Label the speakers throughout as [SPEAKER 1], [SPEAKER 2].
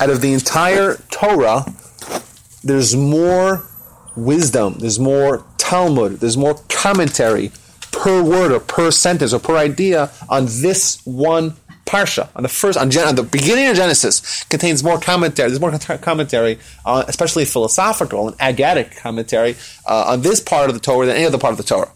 [SPEAKER 1] out of the entire Torah, there's more wisdom, there's more Talmud, there's more commentary per word or per sentence or per idea on this one parsha, on the first, on, Gen- on the beginning of Genesis, contains more commentary. There's more commentary, uh, especially philosophical and agadic commentary uh, on this part of the Torah than any other part of the Torah.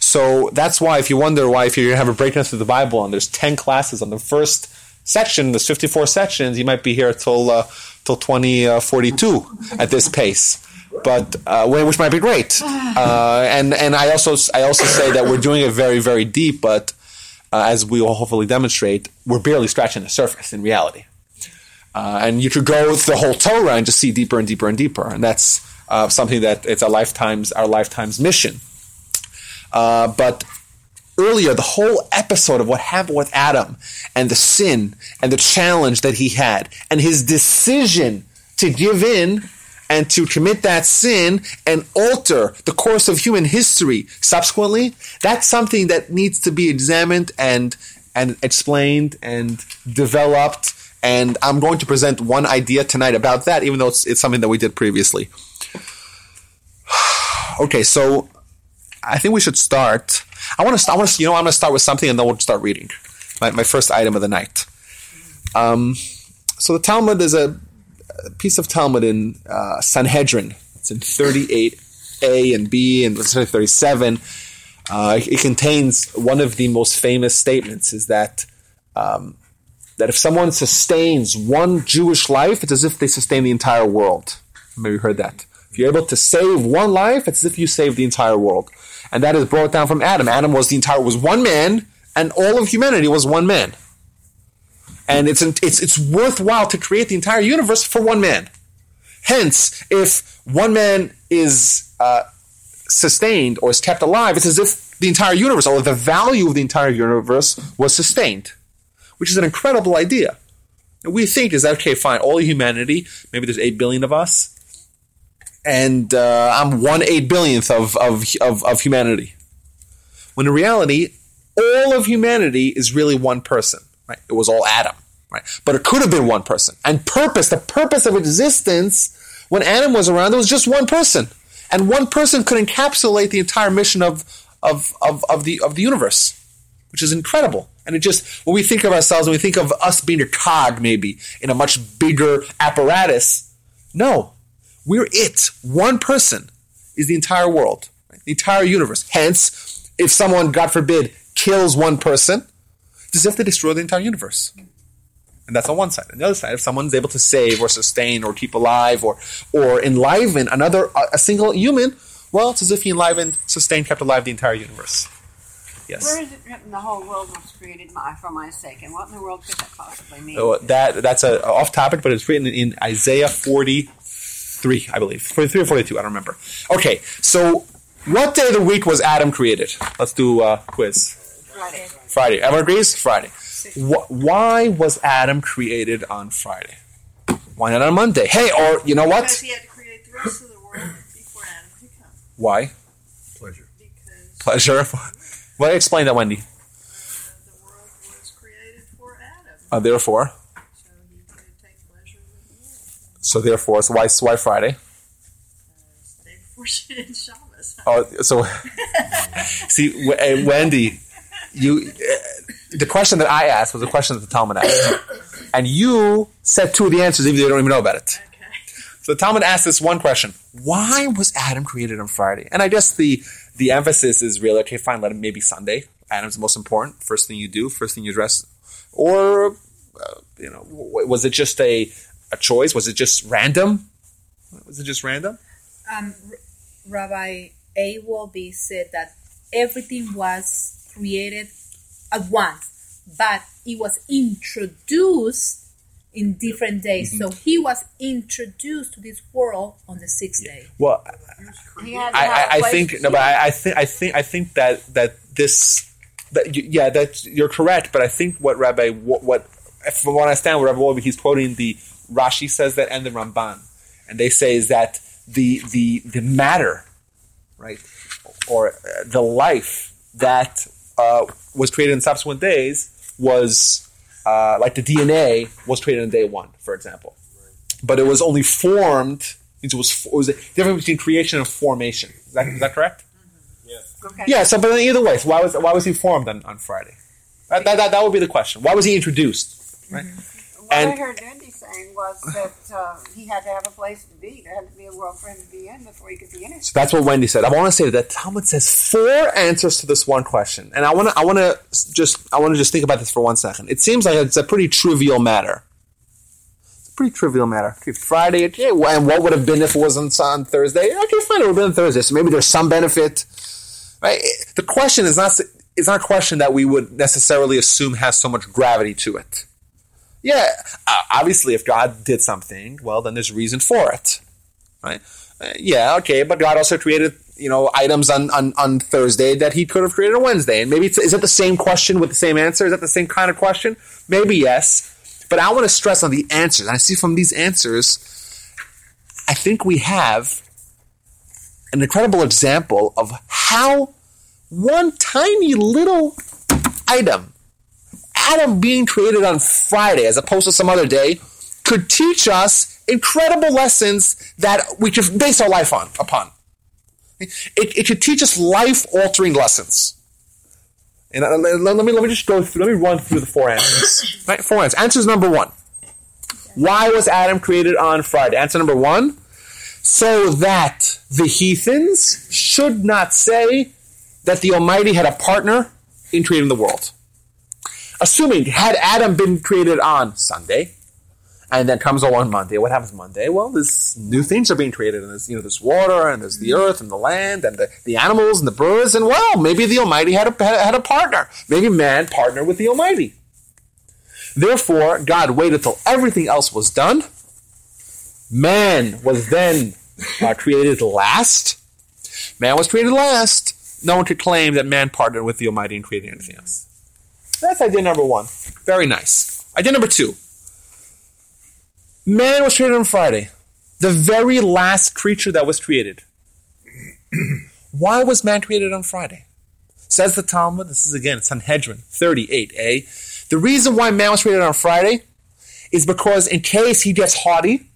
[SPEAKER 1] So that's why, if you wonder why, if you have a breakdown through the Bible and there's 10 classes on the first section, there's 54 sections, you might be here till, uh, till 2042 at this pace. But uh, which might be great, uh, and and I also I also say that we're doing it very very deep, but uh, as we will hopefully demonstrate, we're barely scratching the surface in reality. Uh, and you could go with the whole Torah and just see deeper and deeper and deeper, and that's uh, something that it's a lifetime's our lifetime's mission. Uh, but earlier, the whole episode of what happened with Adam and the sin and the challenge that he had and his decision to give in and to commit that sin and alter the course of human history subsequently, that's something that needs to be examined and and explained and developed. And I'm going to present one idea tonight about that, even though it's, it's something that we did previously. okay, so I think we should start. I want to. I want to. You know, I'm going to start with something, and then we'll start reading. My, my first item of the night. Um, so the Talmud is a piece of Talmud in uh, Sanhedrin. It's in 38a and b and 37. Uh, it contains one of the most famous statements is that um, that if someone sustains one Jewish life, it's as if they sustain the entire world. Maybe you heard that. If you're able to save one life, it's as if you saved the entire world. And that is brought down from Adam. Adam was the entire was one man, and all of humanity was one man and it's it's it's worthwhile to create the entire universe for one man. Hence, if one man is uh, sustained or is kept alive, it's as if the entire universe, or the value of the entire universe, was sustained, which is an incredible idea. And we think is that okay, fine, all humanity, maybe there's eight billion of us, and uh, I'm one eight billionth of, of, of, of humanity. When in reality, all of humanity is really one person. Right? It was all Adam. Right? But it could have been one person. And purpose, the purpose of existence, when Adam was around, there was just one person. And one person could encapsulate the entire mission of, of, of, of, the, of the universe, which is incredible. And it just, when we think of ourselves, when we think of us being a cog maybe in a much bigger apparatus, no, we're it. One person is the entire world, right? the entire universe. Hence, if someone, God forbid, kills one person, it's as if they destroy the entire universe. And that's on one side. On the other side, if someone's able to save or sustain or keep alive or or enliven another a single human, well, it's as if he enlivened, sustained, kept alive the entire universe.
[SPEAKER 2] Yes. Where is it written the whole world was created for my sake? And what in the world could that possibly mean?
[SPEAKER 1] Oh, that that's a off topic, but it's written in Isaiah forty three, I believe, forty three or forty two. I don't remember. Okay, so what day of the week was Adam created? Let's do a quiz.
[SPEAKER 2] Friday.
[SPEAKER 1] Friday. Everyone agrees? Friday. why was Adam created on Friday? Why not on Monday? Hey, or you know what?
[SPEAKER 2] Because he had to create the rest of the world before Adam could come.
[SPEAKER 1] Why?
[SPEAKER 3] Pleasure.
[SPEAKER 2] Because
[SPEAKER 1] Pleasure. Well, explain that, Wendy.
[SPEAKER 2] uh, the world was created for Adam.
[SPEAKER 1] Uh, therefore,
[SPEAKER 2] So he could take pleasure with the world.
[SPEAKER 1] So therefore, so why, so why Friday?
[SPEAKER 2] Day before Shabbos.
[SPEAKER 1] Oh, so see, w- uh, Wendy, you. Uh, the question that I asked was a question that the Talmud asked, and you said two of the answers, even though you don't even know about it.
[SPEAKER 2] Okay.
[SPEAKER 1] So the Talmud asked this one question: Why was Adam created on Friday? And I guess the the emphasis is really okay. Fine, let him maybe Sunday. Adam's the most important. First thing you do, first thing you address, or uh, you know, w- was it just a a choice? Was it just random? Was it just random?
[SPEAKER 4] um, R- Rabbi A. Wolbe said that everything was created at once, but it was introduced in different days. So he was introduced to this world on the sixth day.
[SPEAKER 1] Well,
[SPEAKER 2] He had to
[SPEAKER 1] I,
[SPEAKER 2] have
[SPEAKER 1] I,
[SPEAKER 2] a
[SPEAKER 1] I
[SPEAKER 2] place
[SPEAKER 1] think no, but. I, I think I think I think that that this that y- yeah that you're correct, but I think what Rabbi what, what from what I understand, what Rabbi Wolbe, he's quoting the Rashi says that and the Ramban, and they say is that the the the matter, right, or uh, the life that uh, was created in subsequent days was uh, like the DNA was created on day one, for example. but it was only formed. It was it was a difference between creation and formation. Is that, is that correct? Yes.
[SPEAKER 2] Okay.
[SPEAKER 1] Yeah. So, but either way, so why was why was he formed on, on Friday? That, that, that, that would be the question. Why was he introduced? Right.
[SPEAKER 2] What
[SPEAKER 1] And-
[SPEAKER 2] Heard was that uh, he had to have a place to be. There had to be a world for him to be in before he could be in it.
[SPEAKER 1] So that's what Wendy said. I want to say that Talmud says four answers to this one question, and I want to I want to just I want to just think about this for one second. It seems like it's a pretty trivial matter. It's a pretty trivial matter. Okay, Friday, okay, and what would have been if it wasn't on Thursday? Okay, fine, it would have been on Thursday. So maybe there's some benefit. Right? The question is not it's not a question that we would necessarily assume has so much gravity to it. Yeah, uh, obviously, if God did something, well, then there's a reason for it right? Uh, yeah, okay, but God also created you know items on, on, on Thursday that He could have created on Wednesday, and maybe it's, is it the same question with the same answer? Is that the same kind of question? Maybe yes, but I want to stress on the answers. I see from these answers, I think we have an incredible example of how one tiny little item, Adam being created on Friday as opposed to some other day, could teach us incredible lessons that we could base our life on upon. It, it could teach us life altering lessons. And uh, let, let me let me just go through. Let me run through the four answers. right, four answers. Answers number one. Why was Adam created on Friday? Answer number one. So that the heathens should not say that the Almighty had a partner in creating the world. Assuming had Adam been created on Sunday, and then comes along Monday. What happens Monday? Well, there's new things are being created, and there's you know there's water, and there's the earth, and the land, and the, the animals, and the birds, and well, maybe the Almighty had a had a partner. Maybe man partnered with the Almighty. Therefore, God waited till everything else was done. Man was then uh, created last. Man was created last. No one could claim that man partnered with the Almighty in creating anything else. That's idea number one. Very nice. Idea number two. Man was created on Friday. The very last creature that was created. Why was man created on Friday? Says the Talmud, this is again Sanhedrin 38a. The reason why man was created on Friday is because in case he gets haughty,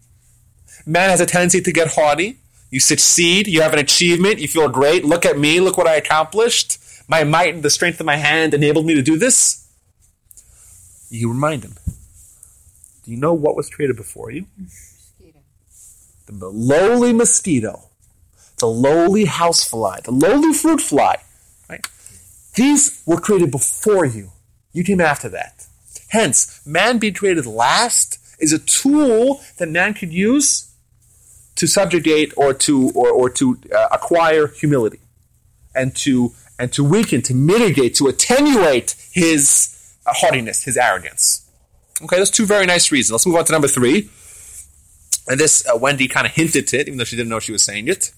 [SPEAKER 1] man has a tendency to get haughty. You succeed, you have an achievement, you feel great. Look at me, look what I accomplished. My might and the strength of my hand enabled me to do this. You remind him. Do you know what was created before you?
[SPEAKER 2] Mosquito.
[SPEAKER 1] The lowly mosquito, the lowly housefly, the lowly fruit fly. Right? These were created before you. You came after that. Hence, man being created last is a tool that man could use to subjugate or to or, or to uh, acquire humility and to and to weaken, to mitigate, to attenuate his uh, haughtiness, his arrogance. Okay, those two very nice reasons. Let's move on to number three. And this, uh, Wendy kind of hinted to it, even though she didn't know she was saying it.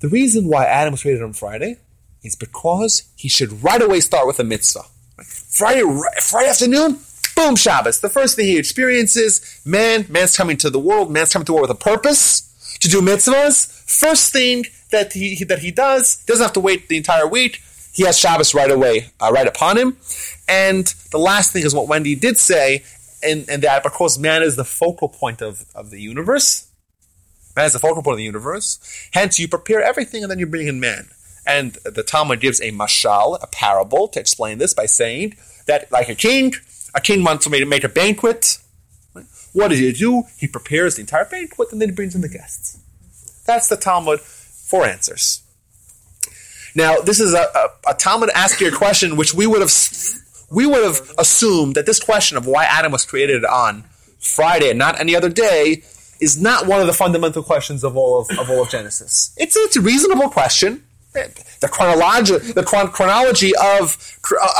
[SPEAKER 1] The reason why Adam was created on Friday is because he should right away start with a mitzvah. Friday, Friday afternoon, boom, Shabbos. The first thing he experiences, man, man's coming to the world, man's coming to the world with a purpose to do mitzvahs. First thing that he that he does doesn't have to wait the entire week. He has Shabbos right away, uh, right upon him. And the last thing is what Wendy did say, and, and that because man is the focal point of, of the universe, man is the focal point of the universe, hence you prepare everything and then you bring in man. And the Talmud gives a mashal, a parable, to explain this by saying that, like a king, a king wants to make a banquet. What does he do? He prepares the entire banquet and then he brings in the guests. That's the Talmud. Four answers. Now, this is a, a, a Talmud asking a question which we would have we would have assumed that this question of why Adam was created on Friday and not any other day is not one of the fundamental questions of all of, of all of Genesis. It's it's a reasonable question. The chronology the chron- chronology of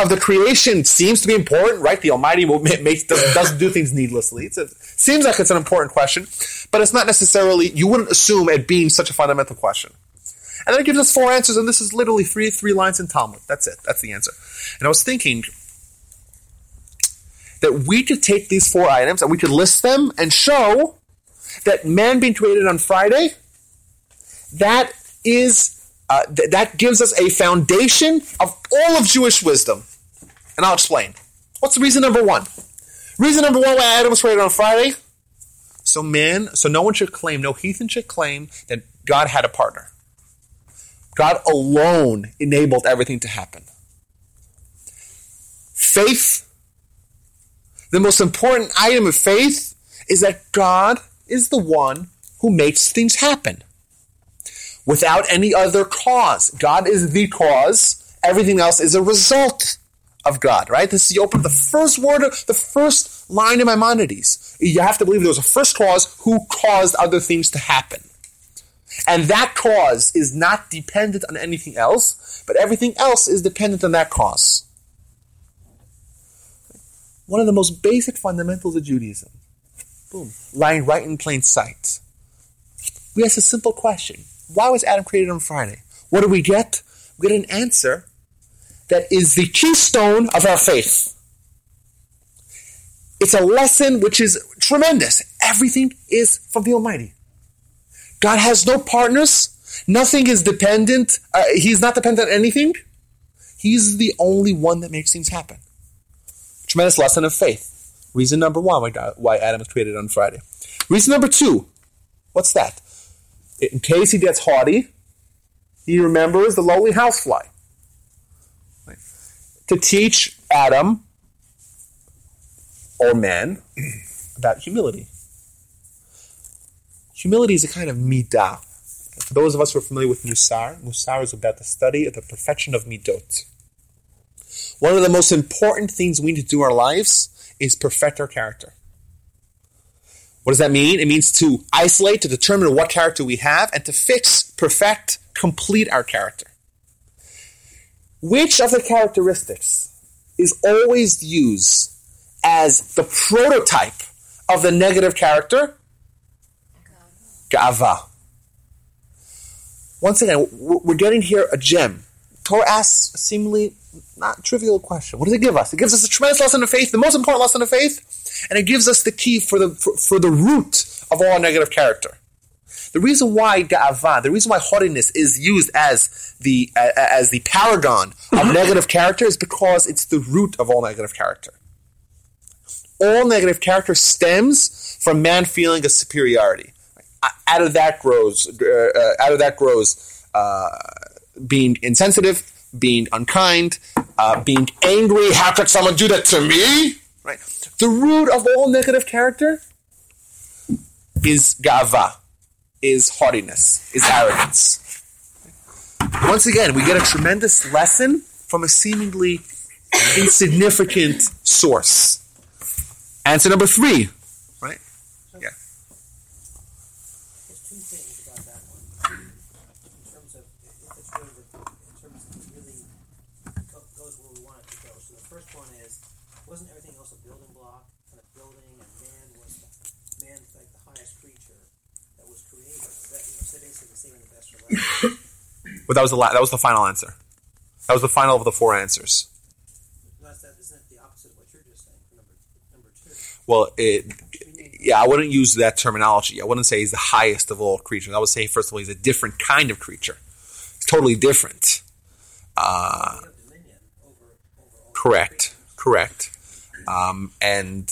[SPEAKER 1] of the creation seems to be important, right? The Almighty will make doesn't do things needlessly. It seems like it's an important question, but it's not necessarily. You wouldn't assume it being such a fundamental question. And then it gives us four answers, and this is literally three three lines in Talmud. That's it. That's the answer. And I was thinking that we could take these four items and we could list them and show that man being created on Friday, that is uh, th- that gives us a foundation of all of Jewish wisdom. And I'll explain. What's the reason number one? Reason number one why Adam was created on Friday? So man, so no one should claim, no heathen should claim that God had a partner. God alone enabled everything to happen. Faith, the most important item of faith is that God is the one who makes things happen without any other cause. God is the cause, everything else is a result of God, right? This is you open the first word, the first line in Maimonides. You have to believe there was a first cause who caused other things to happen. And that cause is not dependent on anything else, but everything else is dependent on that cause. One of the most basic fundamentals of Judaism. Boom. Lying right in plain sight. We ask a simple question. Why was Adam created on Friday? What do we get? We get an answer that is the keystone of our faith. It's a lesson which is tremendous. Everything is from the Almighty. God has no partners. Nothing is dependent. Uh, he's not dependent on anything. He's the only one that makes things happen. Tremendous lesson of faith. Reason number one why, God, why Adam was created on Friday. Reason number two, what's that? In case he gets haughty, he remembers the lowly housefly to teach Adam or man about humility. Humility is a kind of midah. For those of us who are familiar with Musar, Musar is about the study of the perfection of midot. One of the most important things we need to do in our lives is perfect our character. What does that mean? It means to isolate, to determine what character we have, and to fix, perfect, complete our character. Which of the characteristics is always used as the prototype of the negative character? Gava. Once again, we're getting here a gem. Torah asks a seemingly not trivial question. What does it give us? It gives us a tremendous lesson of faith, the most important lesson of faith, and it gives us the key for the for, for the root of all negative character. The reason why ga'ava, the reason why haughtiness is used as the uh, as the paragon of negative character is because it's the root of all negative character. All negative character stems from man feeling a superiority. Out of that grows, uh, out of that grows uh, being insensitive, being unkind, uh, being angry. How could someone do that to me? Right. The root of all negative character is gava is haughtiness, is arrogance. Once again, we get a tremendous lesson from a seemingly insignificant source. Answer number three, right?
[SPEAKER 3] Yeah. There's two things about that one. In terms of if it's really, in terms of really goes where we want it to go. So the first one is, wasn't everything else a building block, kind of building, and man was man's like the highest creature that was created. That you know, so basically saving the best for last.
[SPEAKER 1] But that was the la- that was the final answer. That was the final of the four answers. Well, it, yeah, I wouldn't use that terminology. I wouldn't say he's the highest of all creatures. I would say, first of all, he's a different kind of creature. It's totally different. Uh, correct, correct. Um, and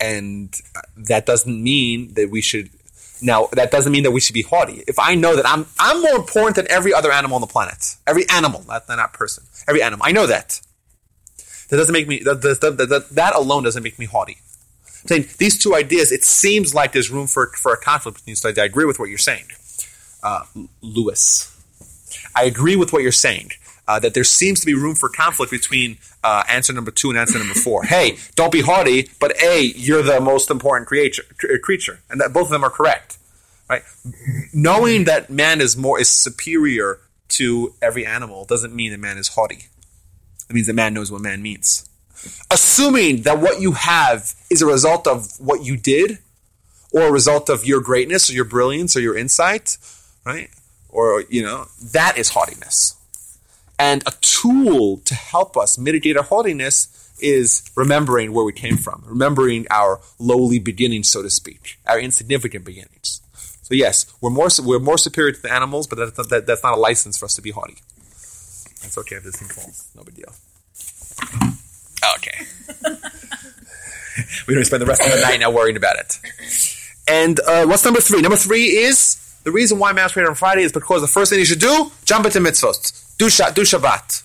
[SPEAKER 1] and that doesn't mean that we should. Now, that doesn't mean that we should be haughty. If I know that I'm I'm more important than every other animal on the planet, every animal, not not person, every animal, I know that. That doesn't make me that that, that, that, alone doesn't make me haughty. I'm saying these two ideas, it seems like there's room for for a conflict between these two. I agree with what you're saying, uh, Lewis. I agree with what you're saying. Uh, that there seems to be room for conflict between uh, answer number two and answer number four. hey, don't be haughty, but A, you're the most important creature, cr- creature, and that both of them are correct. Right? Knowing that man is more is superior to every animal doesn't mean that man is haughty. It means that man knows what man means. Assuming that what you have is a result of what you did, or a result of your greatness, or your brilliance, or your insight, right? Or you know that is haughtiness. And a tool to help us mitigate our haughtiness is remembering where we came from, remembering our lowly beginnings, so to speak, our insignificant beginnings. So yes, we're more we're more superior to the animals, but that's not, that, that's not a license for us to be haughty. That's okay if this thing falls, no big deal. Okay, we're gonna spend the rest of the night now worrying about it. And uh, what's number three? Number three is the reason why was on Friday is because the first thing you should do, jump into mitzvot. Do, sha- do Shabbat.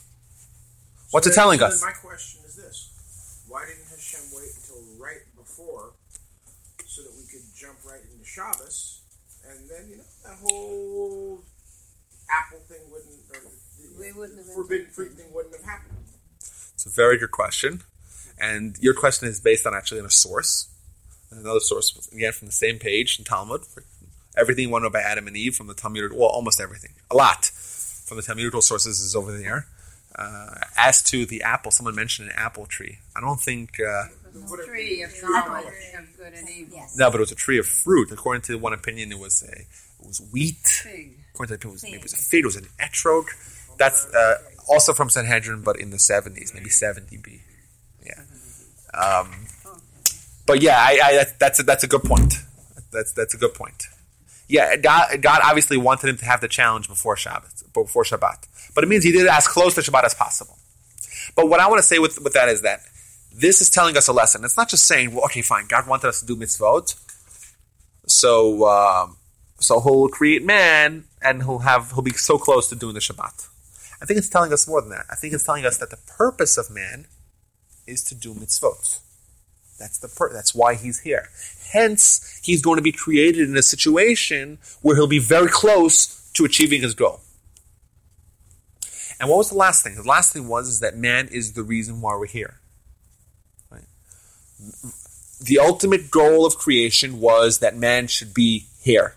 [SPEAKER 1] What's
[SPEAKER 5] So
[SPEAKER 1] it telling us?
[SPEAKER 5] my question is this: Why didn't Hashem wait until right before, so that we could jump right into Shabbos, and then you know that whole apple thing wouldn't, or the
[SPEAKER 2] wouldn't have
[SPEAKER 5] forbidden fruit thing wouldn't have happened.
[SPEAKER 1] It's a very good question. And your question is based on actually on a source. Another source, again, from the same page in Talmud. Everything went by Adam and Eve from the Talmud, well, almost everything. A lot from the Talmudical sources is over there. Uh, as to the apple, someone mentioned an apple tree. I don't think, uh,
[SPEAKER 2] The tree of knowledge of good and evil.
[SPEAKER 6] Yes.
[SPEAKER 1] no, but it was a tree of fruit. According to one opinion, it was a, it was wheat.
[SPEAKER 2] Fig.
[SPEAKER 1] According to the opinion, it was, maybe it was a fig. It was an etrog. That's uh, also from Sanhedrin, but in the seventies, maybe seventy B. Yeah. Um, but yeah, I, I that's a, that's a good point. That's that's a good point. Yeah, God, God obviously wanted him to have the challenge before Shabbat, before Shabbat. But it means he did it as close to Shabbat as possible. But what I want to say with, with that is that this is telling us a lesson. It's not just saying, well, okay, fine, God wanted us to do mitzvot, so um, so he'll create man and he'll have he'll be so close to doing the Shabbat. I think it's telling us more than that. I think it's telling us that the purpose of man is to do mitzvot. That's the per- that's why he's here. Hence, he's going to be created in a situation where he'll be very close to achieving his goal. And what was the last thing? The last thing was is that man is the reason why we're here. Right? The ultimate goal of creation was that man should be here.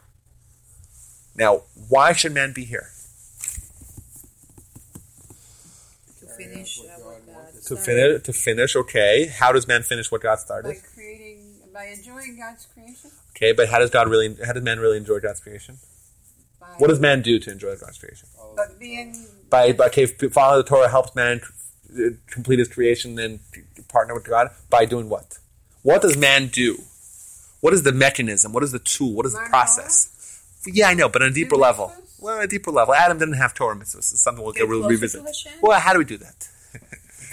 [SPEAKER 1] Now, why should man be here?
[SPEAKER 4] To finish uh, what God
[SPEAKER 1] To
[SPEAKER 4] started.
[SPEAKER 1] finish, to finish, okay. How does man finish what God started?
[SPEAKER 2] By
[SPEAKER 1] started?
[SPEAKER 2] creating, by enjoying God's creation.
[SPEAKER 1] Okay, but how does God really? How does man really enjoy God's creation?
[SPEAKER 2] By,
[SPEAKER 1] What does man do to enjoy God's creation?
[SPEAKER 2] But being
[SPEAKER 1] By, by okay, following the Torah helps man uh, complete his creation and partner with God by doing what? What does man do? What is the mechanism? What is the tool? What is the process? Yeah, I know, but on a deeper
[SPEAKER 2] Do
[SPEAKER 1] level.
[SPEAKER 2] Mitzvahs?
[SPEAKER 1] Well, on a deeper level. Adam didn't have Torah mitzvahs. It's something we'll get
[SPEAKER 4] Get
[SPEAKER 1] we'll revisit. Well, how do we do that?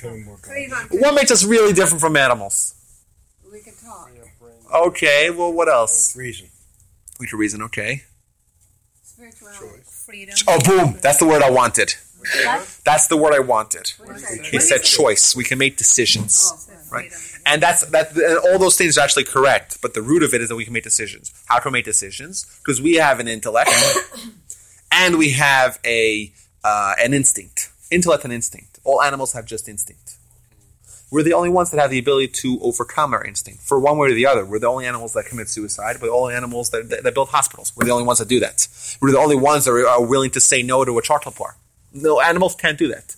[SPEAKER 6] More
[SPEAKER 2] cleave
[SPEAKER 6] godly.
[SPEAKER 2] unto
[SPEAKER 1] What makes us really different from animals?
[SPEAKER 2] we can talk.
[SPEAKER 1] Okay, well, what else?
[SPEAKER 6] Reason.
[SPEAKER 1] We can reason, okay.
[SPEAKER 2] Spirituality.
[SPEAKER 4] Freedom.
[SPEAKER 1] Oh, boom! That's the word I wanted. That's the word I wanted.
[SPEAKER 2] What is that?
[SPEAKER 1] He said choice. We can make decisions.
[SPEAKER 2] Oh,
[SPEAKER 1] Right. And that's that. And all those things are actually correct, but the root of it is that we can make decisions. How can we make decisions? Because we have an intellect, and we have a uh, an instinct. Intellect and instinct. All animals have just instinct. We're the only ones that have the ability to overcome our instinct, for one way or the other. We're the only animals that commit suicide. We're the only animals that, that, that build hospitals. We're the only ones that do that. We're the only ones that are, are willing to say no to a chocolate bar. No, animals can't do that.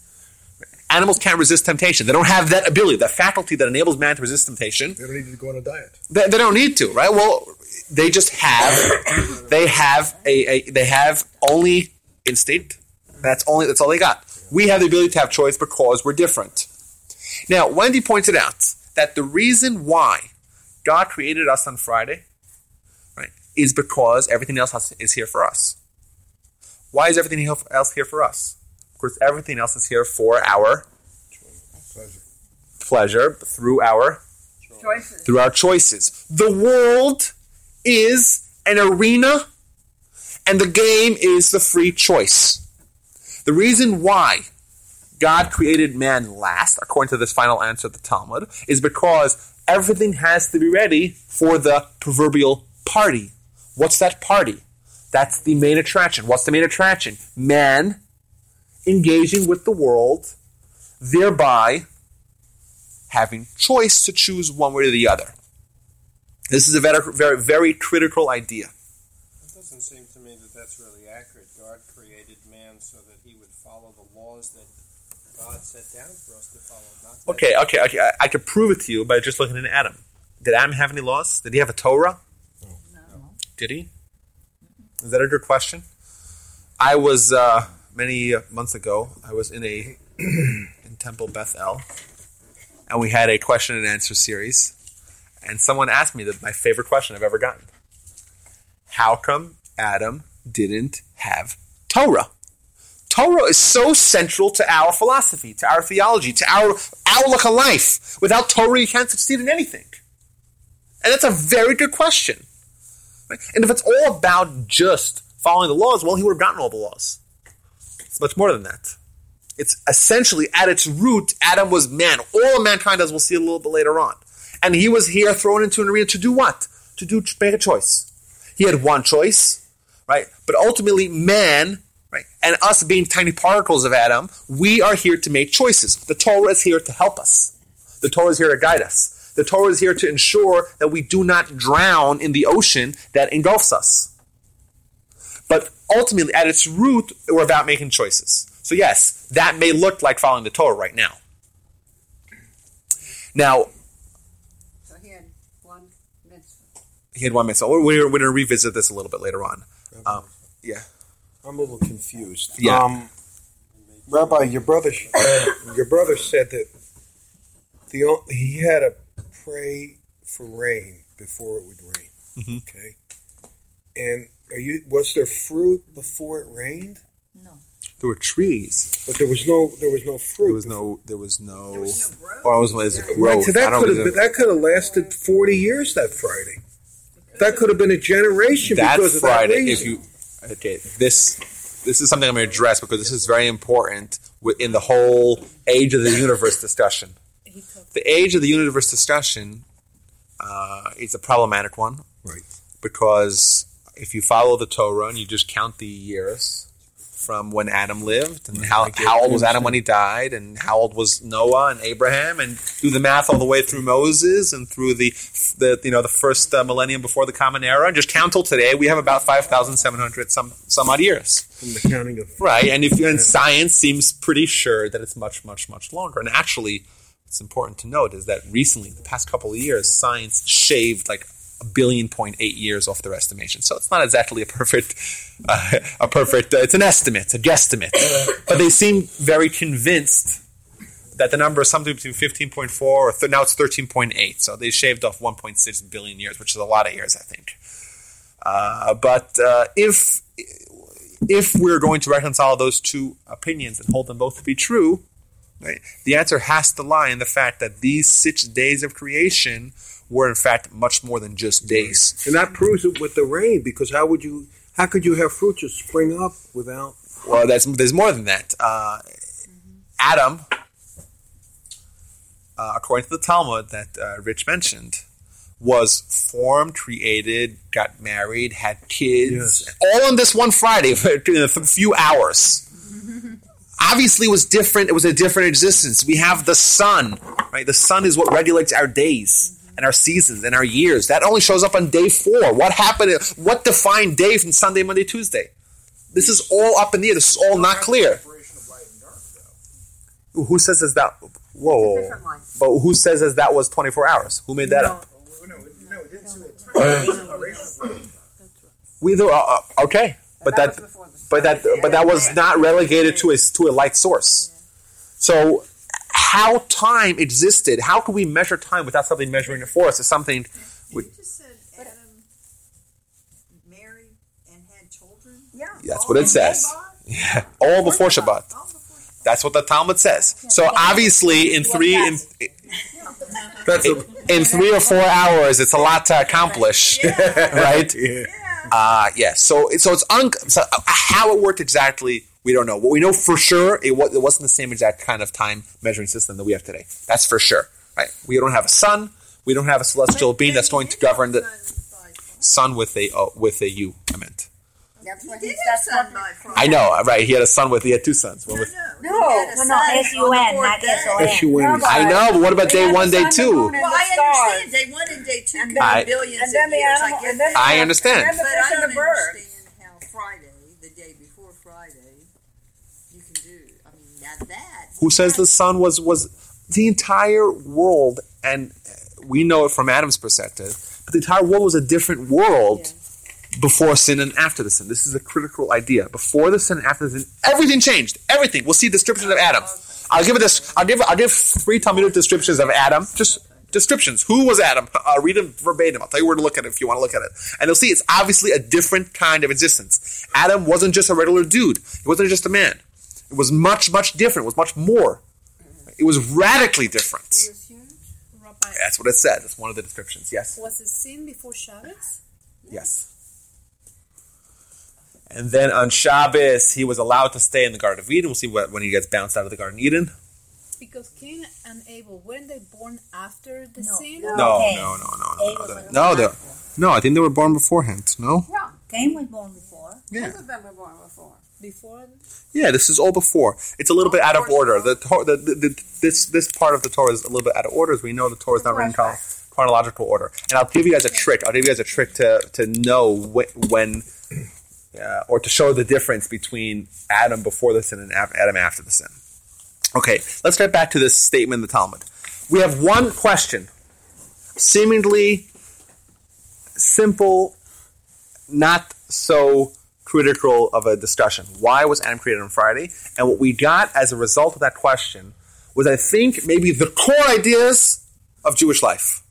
[SPEAKER 1] Animals can't resist temptation. They don't have that ability, that faculty that enables man to resist temptation.
[SPEAKER 6] They don't need to go on a diet.
[SPEAKER 1] They, they don't need to, right? Well, they just have they have a, a they have only instinct. That's only that's all they got. We have the ability to have choice because we're different. Now, Wendy pointed out that the reason why God created us on Friday, right, is because everything else has, is here for us. Why is everything else here for us? Of course, everything else is here for our
[SPEAKER 6] Pleasure.
[SPEAKER 1] pleasure through our
[SPEAKER 2] Choices.
[SPEAKER 1] through our choices. The world is an arena, and the game is the free choice. The reason why God created man last, according to this final answer of the Talmud, is because everything has to be ready for the proverbial party. What's that party? That's the main attraction. What's the main attraction? Man engaging with the world, thereby having choice to choose one way or the other. This is a very, very, very critical idea.
[SPEAKER 7] It doesn't seem to me that that's really accurate. God created man so that he would follow the laws that God set down for us to follow. Not
[SPEAKER 1] Okay, okay, okay. I, I could prove it to you by just looking at Adam. Did Adam have any laws? Did he have a Torah? No. Did he? Is that a good question? I was uh, many months ago. I was in a in Temple Beth El, and we had a question and answer series. And someone asked me that my favorite question I've ever gotten: How come Adam didn't have Torah? Torah is so central to our philosophy, to our theology, to our outlook on life. Without Torah, you can't succeed in anything. And that's a very good question. Right? And if it's all about just following the laws, well, he would have gotten all the laws. It's much more than that. It's essentially at its root, Adam was man. All mankind, as we'll see a little bit later on. And he was here thrown into an arena to do what? To do make a choice. He had one choice, right? But ultimately, man, right, and us being tiny particles of Adam, we are here to make choices. The Torah is here to help us. The Torah is here to guide us. The Torah is here to ensure that we do not drown in the ocean that engulfs us. But ultimately, at its root, we're about making choices. So yes, that may look like following the Torah right now. Now,
[SPEAKER 2] So he had one mitzvah.
[SPEAKER 1] He had one mitzvah. We're, we're going to revisit this a little bit later on. Um, yeah.
[SPEAKER 6] I'm a little confused.
[SPEAKER 1] Yeah.
[SPEAKER 6] Um, Rabbi, your brother, your brother said that the o- he had to pray for rain before it would rain.
[SPEAKER 1] Mhm.
[SPEAKER 6] Okay. And are you? Was there fruit before it rained?
[SPEAKER 4] No.
[SPEAKER 1] There were trees.
[SPEAKER 6] But there was no. There was no fruit.
[SPEAKER 1] There was no. There was no.
[SPEAKER 2] There was no growth.
[SPEAKER 1] Or it was, was
[SPEAKER 6] Right,
[SPEAKER 1] growth.
[SPEAKER 6] so
[SPEAKER 1] I
[SPEAKER 6] that
[SPEAKER 1] don't
[SPEAKER 6] could have that could have lasted forty years. That Friday. That could have been a generation
[SPEAKER 1] that
[SPEAKER 6] because of
[SPEAKER 1] Friday,
[SPEAKER 6] that
[SPEAKER 1] if you okay, this this is something I'm going to address because this is very important in the whole age of the universe discussion. The age of the universe discussion uh, is a problematic one,
[SPEAKER 6] Right.
[SPEAKER 1] Because if you follow the Torah and you just count the years from when Adam lived and how, how old was Adam when he died and how old was Noah and Abraham and do the math all the way through Moses and through the the you know the first uh, millennium before the common era and just count till today. We have about 5700 some some odd years.
[SPEAKER 6] From the counting of
[SPEAKER 1] right. And if and science seems pretty sure that it's much much much longer. And actually It's important to note is that recently the past couple of years science shaved like a billion point eight years off their estimation. So it's not exactly a perfect uh, a perfect uh, it's an estimate a guesstimate. But they seem very convinced that the number is something between 15.4 or th- now it's 13.8 so they shaved off 1.6 billion years which is a lot of years i think. Uh, but uh, if if we're going to reconcile those two opinions and hold them both to be true, right, the answer has to lie in the fact that these six days of creation were in fact much more than just days.
[SPEAKER 6] and that proves it with the rain because how would you how could you have fruit just spring up without
[SPEAKER 1] Well, that's, there's more than that. Uh, Adam, uh, according to the Talmud that uh, Rich mentioned, was formed, created, got married, had kids, all on this one Friday for in a few hours. Obviously, it was different. It was a different existence. We have the sun, right? The sun is what regulates our days and our seasons and our years. That only shows up on day four. What happened? What defined day from Sunday, Monday, Tuesday? This is all up in the air. This is all not clear.
[SPEAKER 5] Separation of light and dark.
[SPEAKER 1] Who says as that? Whoa!
[SPEAKER 2] Different one.
[SPEAKER 1] But who says as that was twenty four hours? Who made that
[SPEAKER 4] No.
[SPEAKER 1] up?
[SPEAKER 5] No, no, it didn't say that. Separation of light and dark.
[SPEAKER 1] We do. Uh, uh, okay, but that,
[SPEAKER 2] was before the
[SPEAKER 1] but that, but that was not relegated to a to a light source. So, how time existed? How can we measure time without something measuring it for us? Is something.
[SPEAKER 8] You just said Adam married and had children.
[SPEAKER 2] Yeah.
[SPEAKER 1] That's what it says. Yeah, all before Shabbat.
[SPEAKER 8] All before Shabbat.
[SPEAKER 1] That's what the Talmud says. So obviously, in three in,
[SPEAKER 6] that's a,
[SPEAKER 1] in three or four hours, it's a lot to accomplish, right?
[SPEAKER 6] Yeah.
[SPEAKER 1] Uh, yes. So, so it's un- so uh, how it worked exactly. We don't know. What we know for sure, it, was, it wasn't the same exact kind of time measuring system that we have today. That's for sure. Right? We don't have a sun. We don't have a celestial being that's going to govern the sun with a uh, with a U. I meant.
[SPEAKER 2] That's what
[SPEAKER 8] He
[SPEAKER 2] he's.
[SPEAKER 8] did have
[SPEAKER 2] That's
[SPEAKER 8] son
[SPEAKER 2] what.
[SPEAKER 1] I know, right? He had a son with. He had two sons. One
[SPEAKER 8] No,
[SPEAKER 1] with,
[SPEAKER 8] no,
[SPEAKER 2] No,
[SPEAKER 8] he had a
[SPEAKER 4] no, no, S-U-N,
[SPEAKER 8] on the fourth
[SPEAKER 4] not
[SPEAKER 8] day.
[SPEAKER 4] S-O-N.
[SPEAKER 6] S-U-N.
[SPEAKER 1] I know, but what about day one, day two?
[SPEAKER 8] Well, I understand day one and day two
[SPEAKER 4] And
[SPEAKER 1] then-
[SPEAKER 8] be billions
[SPEAKER 2] and then
[SPEAKER 8] of
[SPEAKER 2] the
[SPEAKER 8] years.
[SPEAKER 2] animal-
[SPEAKER 8] I
[SPEAKER 2] and then.
[SPEAKER 1] I understand.
[SPEAKER 2] And then the
[SPEAKER 8] But
[SPEAKER 2] fish
[SPEAKER 8] I
[SPEAKER 2] and
[SPEAKER 8] don't
[SPEAKER 2] the bird.
[SPEAKER 8] understand how Friday, the day before Friday, you can do. I mean, now that.
[SPEAKER 1] Who says the sun was was the entire world, and we know it from Adam's perspective. But the entire world was a different world before sin and after the sin. This is a critical idea. Before the sin and after the sin, everything changed. Everything. We'll see descriptions of Adam. I'll give it this. I'll give. I'll give three Talmudic descriptions of Adam. Just descriptions. Who was Adam? I'll read them verbatim. I'll tell you where to look at it if you want to look at it. And you'll see it's obviously a different kind of existence. Adam wasn't just a regular dude. He wasn't just a man. It was much, much different. It was much more. It was radically different. That's what it said. That's one of the descriptions. Yes.
[SPEAKER 4] was it sin before Shabbos?
[SPEAKER 1] Yes. And then on Shabbos, he was allowed to stay in the Garden of Eden. We'll see what, when he gets bounced out of the Garden of Eden.
[SPEAKER 4] Because Cain and Abel weren't they born after the
[SPEAKER 8] No.
[SPEAKER 4] sin?
[SPEAKER 8] No.
[SPEAKER 1] No,
[SPEAKER 8] Cain.
[SPEAKER 1] no, no, no, no,
[SPEAKER 8] Abel
[SPEAKER 1] no.
[SPEAKER 8] was
[SPEAKER 1] No, they-
[SPEAKER 8] after.
[SPEAKER 1] no, I think they were born beforehand. No?
[SPEAKER 2] Yeah,
[SPEAKER 8] Cain was born before.
[SPEAKER 1] Yeah.
[SPEAKER 2] both of them were born before.
[SPEAKER 4] Before
[SPEAKER 1] Yeah, this is all before. It's a little bit out of order. The, Tor- the, the, the this this part of the Torah is a little bit out of order. As we know, the Torah is not written in chronological order. And I'll give you guys a trick. I'll give you guys a trick to to know wh- when, uh, or to show the difference between Adam before the sin and Adam after the sin. Okay, let's get back to this statement in the Talmud. We have one question, seemingly simple, not so critical of a discussion. Why was Adam created on Friday? And what we got as a result of that question was, I think, maybe the core ideas of Jewish life.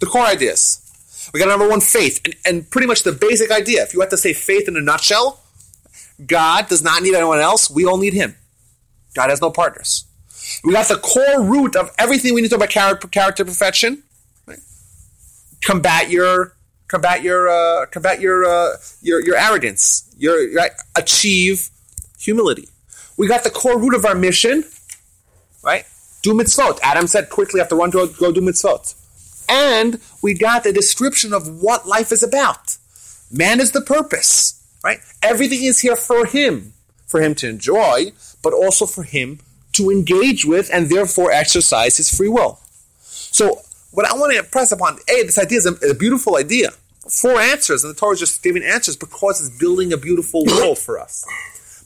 [SPEAKER 1] The core ideas. We got number one, faith. And, and pretty much the basic idea. If you had to say faith in a nutshell, God does not need anyone else. We all need Him. God has no partners. We got the core root of everything we need to know about character, character perfection. Right? Combat your combat your uh, combat your, uh, your your arrogance. Your achieve humility. We got the core root of our mission, right? Do mitzvot. Adam said quickly after run to go do mitzvot, and we got the description of what life is about. Man is the purpose, right? Everything is here for him, for him to enjoy, but also for him to engage with and therefore exercise his free will. So, what I want to impress upon, A, this idea is a, a beautiful idea. Four answers, and the Torah is just giving answers because it's building a beautiful world for us.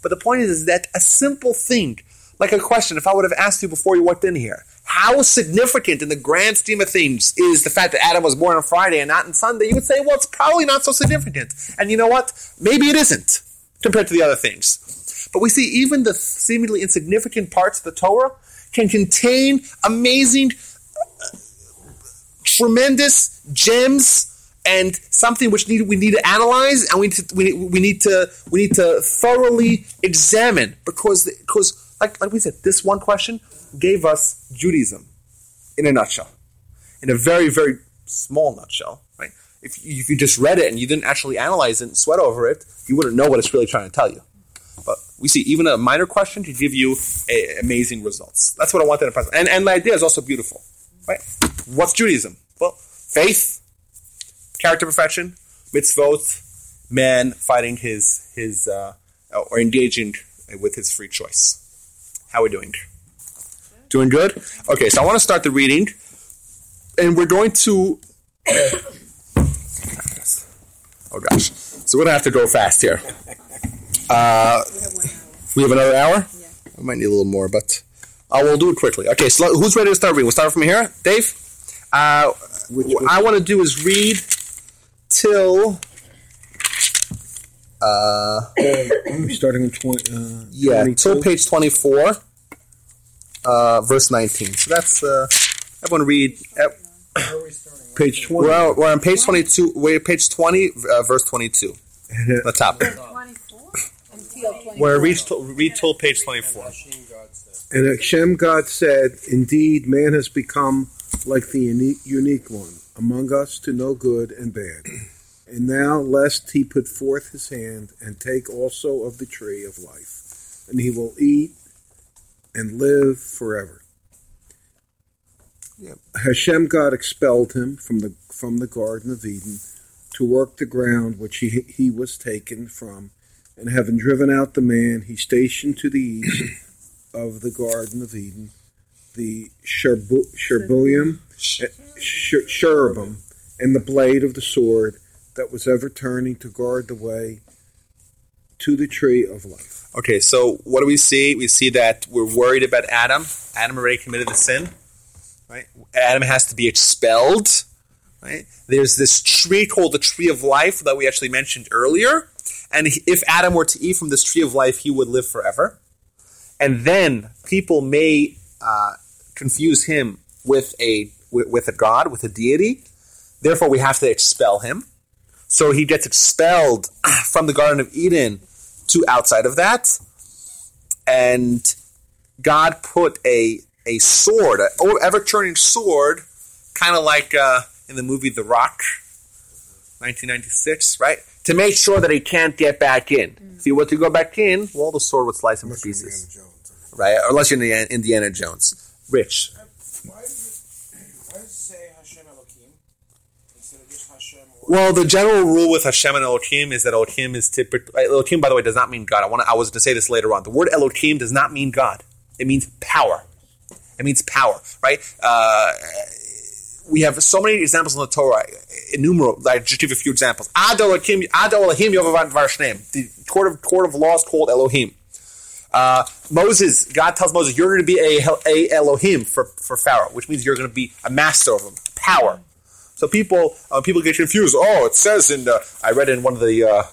[SPEAKER 1] But the point is, is that a simple thing, like a question, if I would have asked you before you walked in here, how significant in the grand scheme of things is the fact that Adam was born on Friday and not on Sunday, you would say, well, it's probably not so significant. And you know what? Maybe it isn't compared to the other things. But we see even the seemingly insignificant parts of the Torah can contain amazing, tremendous gems and something which need, we need to analyze and we need to, we, we need to we need to thoroughly examine because because like like we said this one question gave us Judaism in a nutshell. In a very very small nutshell right? If you, if you just read it and you didn't actually analyze it and sweat over it you wouldn't know what it's really trying to tell you. But we see even a minor question to give you a, amazing results. That's what I wanted to present and and the idea is also beautiful right? What's Judaism? Well faith character perfection, mitzvot, man fighting his his uh, or engaging with his free choice. How are we doing? Doing good. Okay, so I want to start the reading, and we're going to. oh gosh, so we're gonna have to go fast here. Uh, we have another hour. Yeah. We might need a little more, but I will do it quickly. Okay, so who's ready to start reading? We'll start from here, Dave. Uh, what I want to do is read till uh
[SPEAKER 6] starting with 20, uh,
[SPEAKER 1] yeah till page 24 uh verse 19 so that's uh everyone read
[SPEAKER 7] Where are we starting?
[SPEAKER 6] page 20.
[SPEAKER 1] we're, we're on page 22 we're page 20 uh, verse 22 the top
[SPEAKER 2] Twenty-four.
[SPEAKER 4] until 20.
[SPEAKER 1] where read till, read till page 24
[SPEAKER 7] Hashem God said.
[SPEAKER 6] And Hashem God said, Indeed, man has become like the unique, unique one among us to know good and bad. And now, lest he put forth his hand and take also of the tree of life, and he will eat and live forever.
[SPEAKER 1] Yep.
[SPEAKER 6] Hashem God expelled him from the from the Garden of Eden to work the ground which he he was taken from, and having driven out the man, he stationed to the east of the Garden of Eden the eh, cher- cherubim, and the blade of the sword that was ever turning to guard the way to the tree of life.
[SPEAKER 1] okay so what do we see? We see that we're worried about adam. Adam already committed the sin right? Adam has to be expelled right? There's this tree called the tree of life that we actually mentioned earlier. And if adam were to eat from this tree of life he would live forever. And then people may uh, confuse him with a with, with a god, with a deity. Therefore, we have to expel him. So he gets expelled from the Garden of Eden to outside of that, and God put a a sword, an ever turning sword, kind of like uh, in the movie The Rock, 1996, right? to make sure that he can't get back in. If he were to go back in, well, the sword would slice him to pieces,
[SPEAKER 9] Jones.
[SPEAKER 1] right? Unless you're Indiana, Indiana Jones. Rich.
[SPEAKER 6] Why does it, why does it say Hashem Elohim instead of just Hashem? Or
[SPEAKER 1] Well, the general rule with Hashem and Elohim is that Elohim is typically Elohim. By the way, does not mean God. I want. I was to say this later on. The word Elohim does not mean God. It means power. It means power, right? Uh, we have so many examples in the Torah, innumerable. Like, just give a few examples. Ad Elohim, Ad Elohim Yovavan. The court of court of law is called Elohim. Uh, Moses, God tells Moses, "You're going to be a, a Elohim for, for Pharaoh," which means you're going to be a master of him, power. So people uh, people get confused. Oh, it says in the, I read in one of the uh,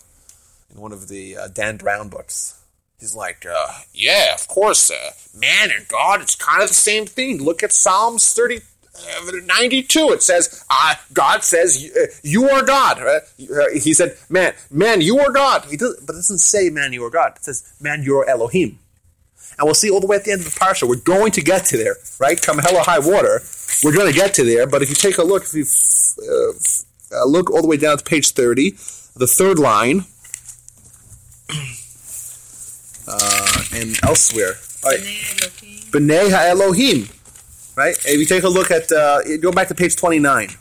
[SPEAKER 1] in one of the uh, Dan Brown books. He's like, uh, yeah, of course, uh, man and God, it's kind of the same thing. Look at Psalms 30, uh, 92. It says, uh, God says, uh, you are God. Uh, he said, man, man, you are God. Does, but it doesn't say, man, you are God. It says, man, you are Elohim. And we'll see all the way at the end of the parsha. We're going to get to there, right? Come hell or high water, we're going to get to there. But if you take a look, if you uh, look all the way down to page 30, the third line, uh, and elsewhere, right, B'nai HaElohim, right? If you take a look at, uh, go back to page 29,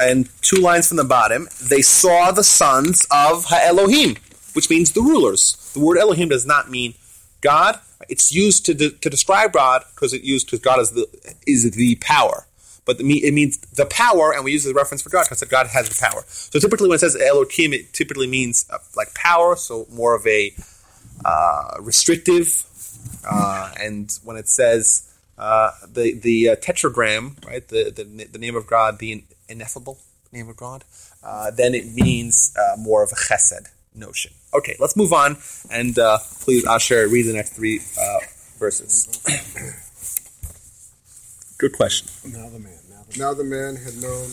[SPEAKER 1] and two lines from the bottom, they saw the sons of HaElohim, which means the rulers. The word Elohim does not mean God. It's used to, de- to describe God because it used because God is the is the power. But the, it means the power, and we use a reference for God because God has the power. So typically, when it says Elohim, it typically means uh, like power, so more of a uh, restrictive. Uh, and when it says uh, the the uh, tetragram, right, the, the the name of God, the ineffable name of God, uh, then it means more of a chesed notion. Okay, let's move on, and uh, please, Asher, read the next three uh, verses. Good question.
[SPEAKER 9] Now the man. Now the, now the man had known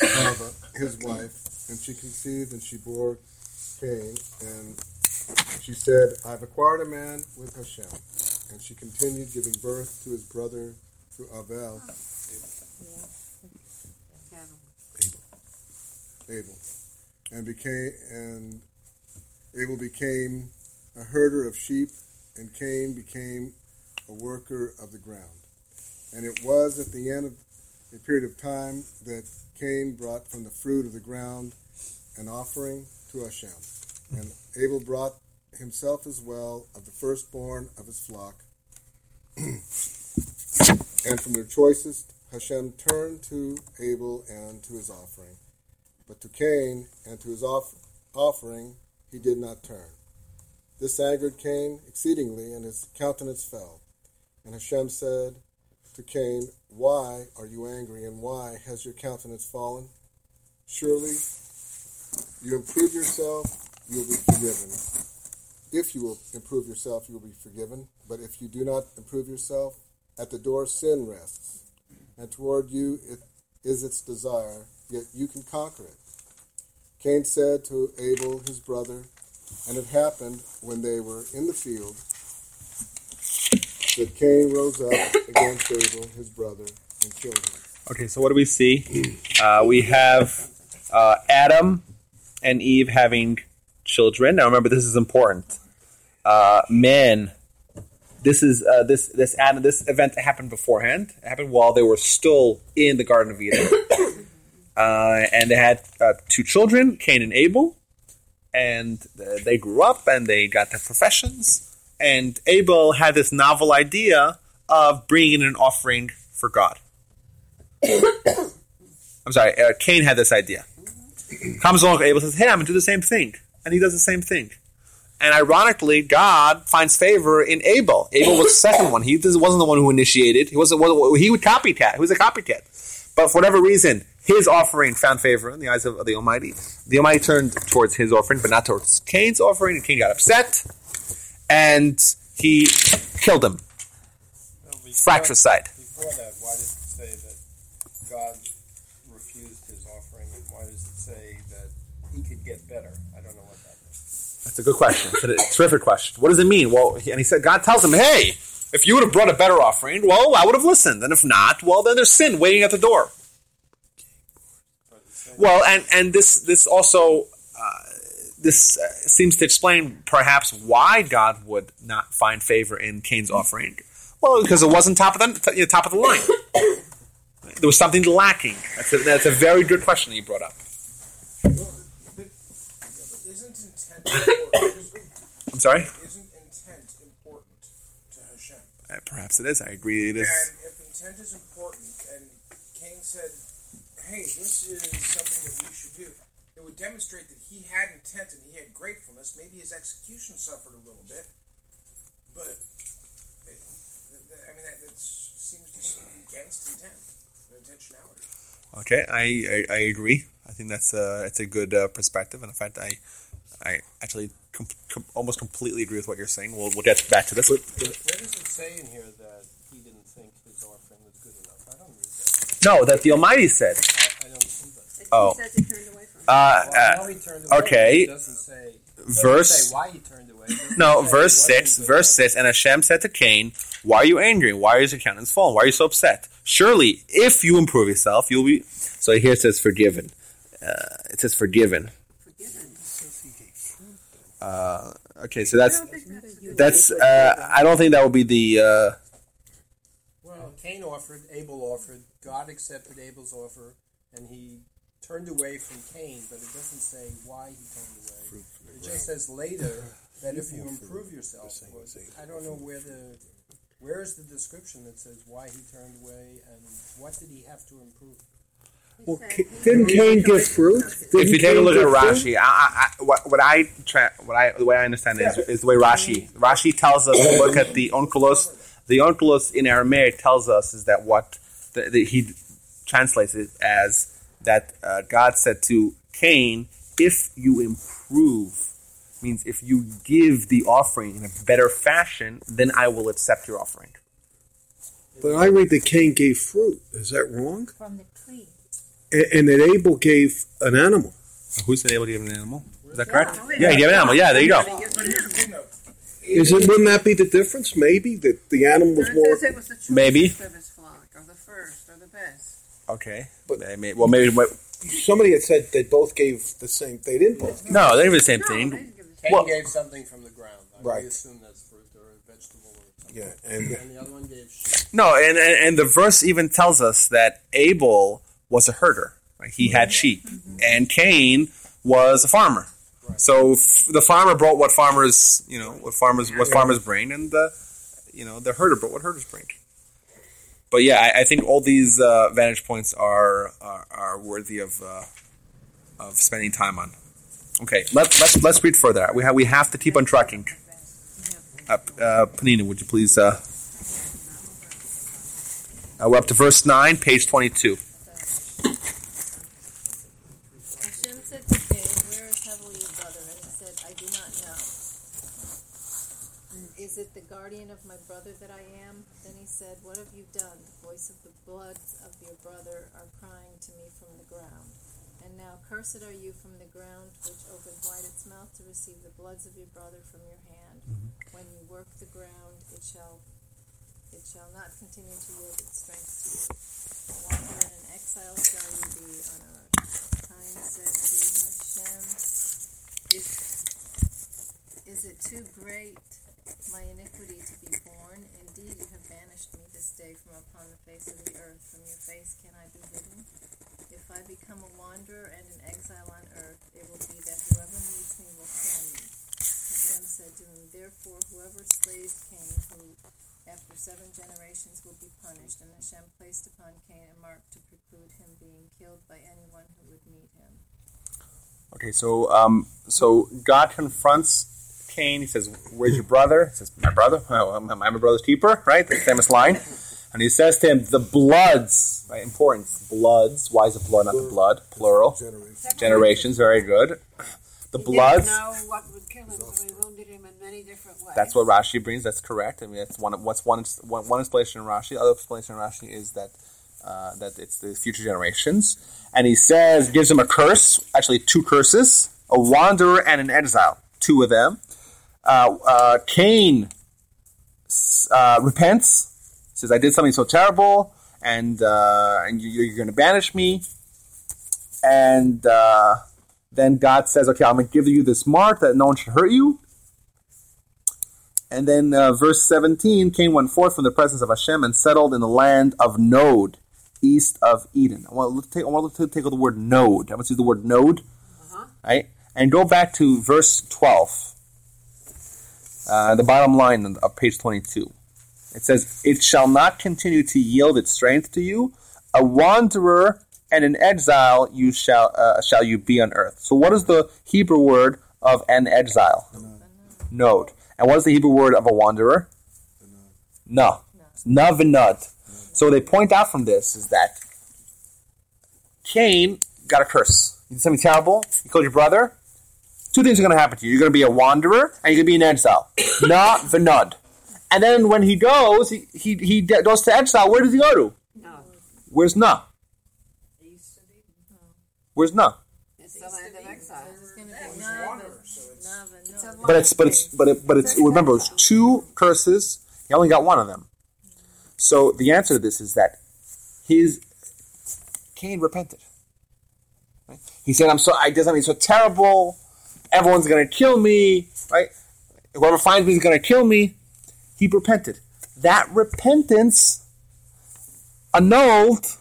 [SPEAKER 9] Hava, his wife, and she conceived and she bore Cain, and she said, I've acquired a man with Hashem. And she continued giving birth to his brother through Abel. Abel, Abel, and became and Abel became a herder of sheep, and Cain became a worker of the ground. And it was at the end of a period of time that Cain brought from the fruit of the ground an offering to Hashem. And Abel brought himself as well of the firstborn of his flock. and from their choicest, Hashem turned to Abel and to his offering. But to Cain and to his off- offering he did not turn. This angered Cain exceedingly, and his countenance fell. And Hashem said to Cain, Why are you angry, and why has your countenance fallen? Surely you improve yourself, you will be forgiven. If you will improve yourself, you will be forgiven. But if you do not improve yourself, at the door sin rests, and toward you it is its desire, yet you can conquer it. Cain said to Abel his brother, and it happened when they were in the field that Cain rose up against Abel his brother and killed him.
[SPEAKER 1] Okay, so what do we see? Uh, we have uh, Adam and Eve having children. Now, remember, this is important. Uh, man, this is uh, this this Adam, this event happened beforehand. It happened while they were still in the Garden of Eden, uh, and they had uh, two children, Cain and Abel, and uh, they grew up and they got their professions. And Abel had this novel idea of bringing an offering for God. I'm sorry, uh, Cain had this idea. Comes along, Abel says, "Hey, I'm gonna do the same thing," and he does the same thing. And ironically, God finds favor in Abel. Abel was the second one. He wasn't the one who initiated. He wasn't. He would copycat. He was a copycat. But for whatever reason, his offering found favor in the eyes of the Almighty. The Almighty turned towards his offering, but not towards Cain's offering. And Cain got upset, and he killed him.
[SPEAKER 7] Before-
[SPEAKER 1] Fratricide.
[SPEAKER 7] Before that, why does it say that God refused his offering, and why does it say that he could get better? I don't know what that means.
[SPEAKER 1] That's a good question. It's a terrific question. What does it mean? Well, and he said, God tells him, hey, if you would have brought a better offering, well, I would have listened. And if not, well, then there's sin waiting at the door.
[SPEAKER 7] But it says-
[SPEAKER 1] Well, and, and this this also uh, this uh, seems to explain perhaps why God would not find favor in Cain's offering. Well, because it wasn't top of the you know, top of the line. there was something lacking. That's a, that's a very good question that you brought up.
[SPEAKER 5] Isn't intent?
[SPEAKER 1] I'm sorry.
[SPEAKER 5] Isn't intent important to Hashem?
[SPEAKER 1] Uh, perhaps it is. I agree. It is.
[SPEAKER 5] And if intent is important, and Cain said, "Hey, this is something that we should do," it would demonstrate that he had intent and he had gratefulness. Maybe his execution suffered a little bit, but it, I mean that, that seems to be against intent, intentionality.
[SPEAKER 1] Okay, I, I, I agree. I think that's a it's a good uh, perspective, and in fact, I I actually com- com- almost completely agree with what you're saying. We'll we'll get back to this.
[SPEAKER 7] Where does it say in here that he didn't think his offering was good enough? I don't read that.
[SPEAKER 1] No, that the Almighty said.
[SPEAKER 7] I, I don't see that.
[SPEAKER 2] It
[SPEAKER 1] Oh.
[SPEAKER 2] says he turned away from it.
[SPEAKER 1] Uh,
[SPEAKER 7] Well,
[SPEAKER 1] uh,
[SPEAKER 7] he turned away.
[SPEAKER 1] okay.
[SPEAKER 7] but doesn't say. it doesn't
[SPEAKER 1] verse-
[SPEAKER 7] say why he turned away.
[SPEAKER 1] No, verse six. Verse
[SPEAKER 7] enough.
[SPEAKER 1] six. And Hashem said to Cain, "Why are you angry? Why is your countenance fallen? Why are you so upset? Surely, if you improve yourself, you'll be." So here it says forgiven. Uh, it says forgiven.
[SPEAKER 2] Forgiven.
[SPEAKER 1] Uh, okay, so that's
[SPEAKER 2] I don't think that's
[SPEAKER 1] that's. Uh, I don't think that will be the. Uh,
[SPEAKER 7] Well, Cain offered, Abel offered, God accepted Abel's offer, and he turned away from Cain, but it doesn't say why he turned away. It just says later that if you improve yourself, well, I don't know where the where is the description that says why he turned away and what did he have to improve?
[SPEAKER 6] Well, Ca- didn't Cain give fruit?
[SPEAKER 1] if
[SPEAKER 6] Didn't
[SPEAKER 1] you take a look at? Rashi, I, I, I, what, what I tra- what I the way I understand it is, is the way Rashi Rashi tells us. to Look at the onkelos. The onkelos in Aramaic tells us is that what the, the, he translates it as that uh, God said to Cain, "If you improve." Means if you give the offering in a better fashion, then I will accept your offering.
[SPEAKER 6] But I read that Cain gave fruit. Is that wrong?
[SPEAKER 4] From the tree.
[SPEAKER 6] A- And that Abel gave an animal.
[SPEAKER 1] Who's been able to give an animal? Is that correct?
[SPEAKER 2] Yeah.
[SPEAKER 1] Yeah, he gave an animal. Yeah, there you go.
[SPEAKER 5] But here's the thing, though.
[SPEAKER 6] Is it? Wouldn't that be the difference? Maybe that the animal was more.
[SPEAKER 2] it was the
[SPEAKER 1] Maybe.
[SPEAKER 2] of his flock, or the first, or the best.
[SPEAKER 1] Okay, but well, maybe
[SPEAKER 6] Somebody had said they both gave the same. They didn't both. give-
[SPEAKER 1] no, they did the same
[SPEAKER 2] No, they
[SPEAKER 1] thing.
[SPEAKER 2] didn't give the
[SPEAKER 7] Cain
[SPEAKER 1] Well-
[SPEAKER 7] gave something from the ground. I
[SPEAKER 6] Right.
[SPEAKER 7] assume that's fruit or a vegetable or something.
[SPEAKER 6] Yeah, and
[SPEAKER 7] And the other one gave sheep.
[SPEAKER 1] No, and, and and the verse even tells us that Abel was a herder. Right? He had sheep, mm-hmm. and Cain was a farmer. Right. So f- the farmer brought what farmers, you know, what farmers what farmers bring, and the you know the herder brought what herders bring. But yeah, I, I think all these uh, vantage points are are, are worthy of uh, of spending time on. Okay, let's let's let's read further. We have we have to keep on tracking. Uh, uh, Panina, would you please? Uh, uh, we're up to verse 9, page 22.
[SPEAKER 10] Hashem said to Cain, Where is Hevel your brother? And he said, I do not know. "And Is it the guardian of my brother that I am? Then he said, What have you done? The voice of the bloods of your brother are crying to me from the ground. And now cursed are you from the ground, which opened wide its mouth to receive the bloods of your brother from your hand. Mm-hmm. When you work the ground, it shall it shall not continue to yield its strength to you. A wanderer and an exile shall you be on earth. Cain said to Hashem, is, is it too great my iniquity to be borne? Indeed, you have this day from upon the face of the earth. From your face can I be hidden? If I become a wanderer and an exile on earth, it will be that whoever meets me will kill me. Hashem said to him, Therefore, whoever slays Cain, who after seven generations will be punished. And Hashem placed upon Cain a mark to preclude him being killed by anyone who would meet him.
[SPEAKER 1] Okay, so um, so God confronts Cain. He says, "Where's your brother?" He says, "My brother. Oh, I'm, I'm my brother's keeper." Right, the famous line. And he says to him, "The bloods, right? Importance. Bloods. Why is it blood, not the blood? Plural.
[SPEAKER 6] Generation.
[SPEAKER 1] Generations. Very good. The
[SPEAKER 2] He
[SPEAKER 1] bloods.
[SPEAKER 2] know what would kill him, so he wounded him in many different ways.
[SPEAKER 1] That's what Rashi brings. That's correct. I mean, that's one. What's one? One, one explanation in Rashi. The other explanation in Rashi is that uh, that it's the future generations. And he says, gives him a curse. Actually, two curses: a wanderer and an exile. Two of them. Uh, uh, Cain uh, repents. Says, "I did something so terrible, and uh, and you, you're going to banish me." And uh, then God says, "Okay, I'm going to give you this mark that no one should hurt you." And then uh, verse 17, Cain went forth from the presence of Hashem and settled in the land of Nod, east of Eden. I want to take, I want to take the word Nod. I want to use the word Nod, right? And go back to verse 12, uh, the bottom line of page 22. It says, It shall not continue to yield its strength to you. A wanderer and an exile you shall uh, shall you be on earth. So what is the Hebrew word of an exile? Nod. And what is the Hebrew word of a wanderer? No. Nud. So they point out from this is that Cain got a curse. You did something terrible. You killed your brother. Two things are going to happen to you. You're going to be a wanderer and you're going to be an exile. Na v'nud. And then when he goes, he, he, he goes to exile. Where does he go to?
[SPEAKER 2] No.
[SPEAKER 1] Where's Na? Where's Na?
[SPEAKER 2] It's the land of exile.
[SPEAKER 10] It's going to be Nava, Nava, no.
[SPEAKER 1] But it's but it's but it, but it's remember it's two curses. He only got one of them. So the answer to this is that his Cain repented. Right? He said, "I'm so I did something so terrible. Everyone's going to kill me. Right? Whoever finds me is going to kill me." He repented. That repentance annulled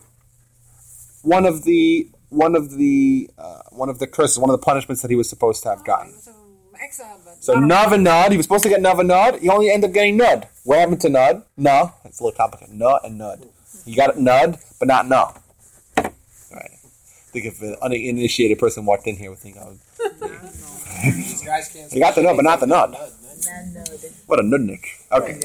[SPEAKER 1] one of the one of the uh, one of the curses, one of the punishments that he was supposed to have gotten.
[SPEAKER 2] So exile, but
[SPEAKER 1] So Nav and Nud, he was supposed to get Nav and Nud. He only ended up getting Nud. What happened to Nud? No, it's a little complicated. No and Nud. You got Nud, but not No. Right. think if an uninitiated person walked in here would think, oh,
[SPEAKER 7] These guys can't.
[SPEAKER 1] you got the Nud, but not the Nud. What a nudnik. Okay.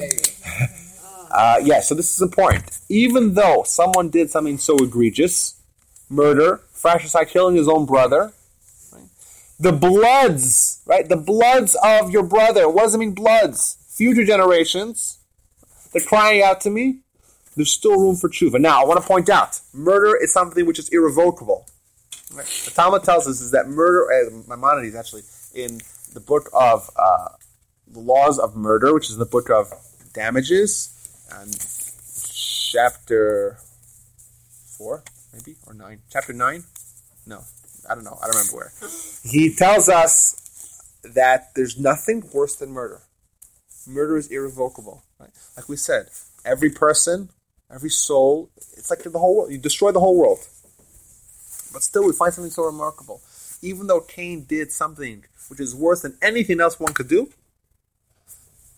[SPEAKER 1] Uh, yeah, so this is important. Even though someone did something so egregious, murder, fratricide, killing his own brother, right? the bloods, right? The bloods of your brother. What does it mean, bloods? Future generations. They're crying out to me. There's still room for tshuva. Now, I want to point out, murder is something which is irrevocable. The Talmud tells us is that murder, uh, Maimonides actually, in the book of uh, the laws of murder, which is in the book of damages, and chapter four, maybe or nine, chapter nine. No, I don't know. I don't remember where. He tells us that there's nothing worse than murder. Murder is irrevocable. Right? Like we said, every person, every soul, it's like the whole world. You destroy the whole world. But still, we find something so remarkable. Even though Cain did something which is worse than anything else one could do,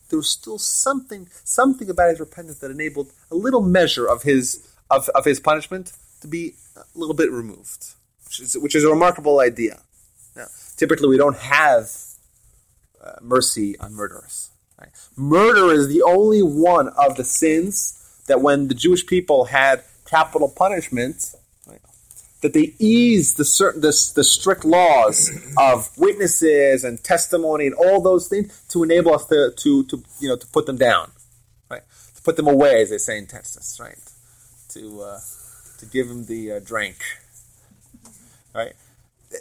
[SPEAKER 1] there was still something something about his repentance that enabled a little measure of his of, of his punishment to be a little bit removed, which is which is a remarkable idea. Now, typically, we don't have uh, mercy on murderers. Right? Murder is the only one of the sins that when the Jewish people had capital punishment, that they ease the certain the, the strict laws of witnesses and testimony and all those things to enable us to, to, to you know to put them down, right? To put them away, as they say in Texas, right? To uh, to give them the uh, drink, right?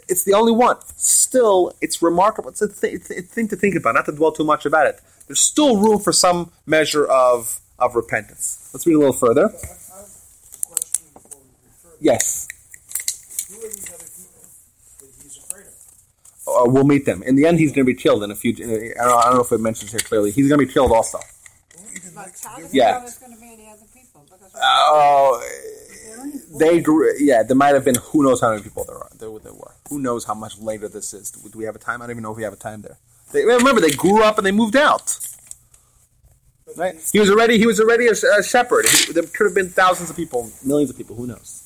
[SPEAKER 1] It's the only one. Still, it's remarkable. It's a, th- it's a thing to think about. Not to dwell too much about it. There's still room for some measure of of repentance. Let's read a little further.
[SPEAKER 5] Question before we refer.
[SPEAKER 1] Yes.
[SPEAKER 5] Who are these other people that he's afraid of?
[SPEAKER 1] uh, we'll meet them. In the end, he's going to be killed in a few. I don't, know, I don't know if it mentions here clearly. He's going to be killed also. Yeah.
[SPEAKER 2] there's going to be any other people? Because
[SPEAKER 1] Oh, they grew. Yeah, there might have been. Who knows how many people there are? There, there were. Who knows how much later this is? Do, we have a time? I don't even know if we have a time there. They, remember, they grew up and they moved out. Right? He was already. He was already a, a shepherd. He, there could have been thousands of people, millions of people. Who knows?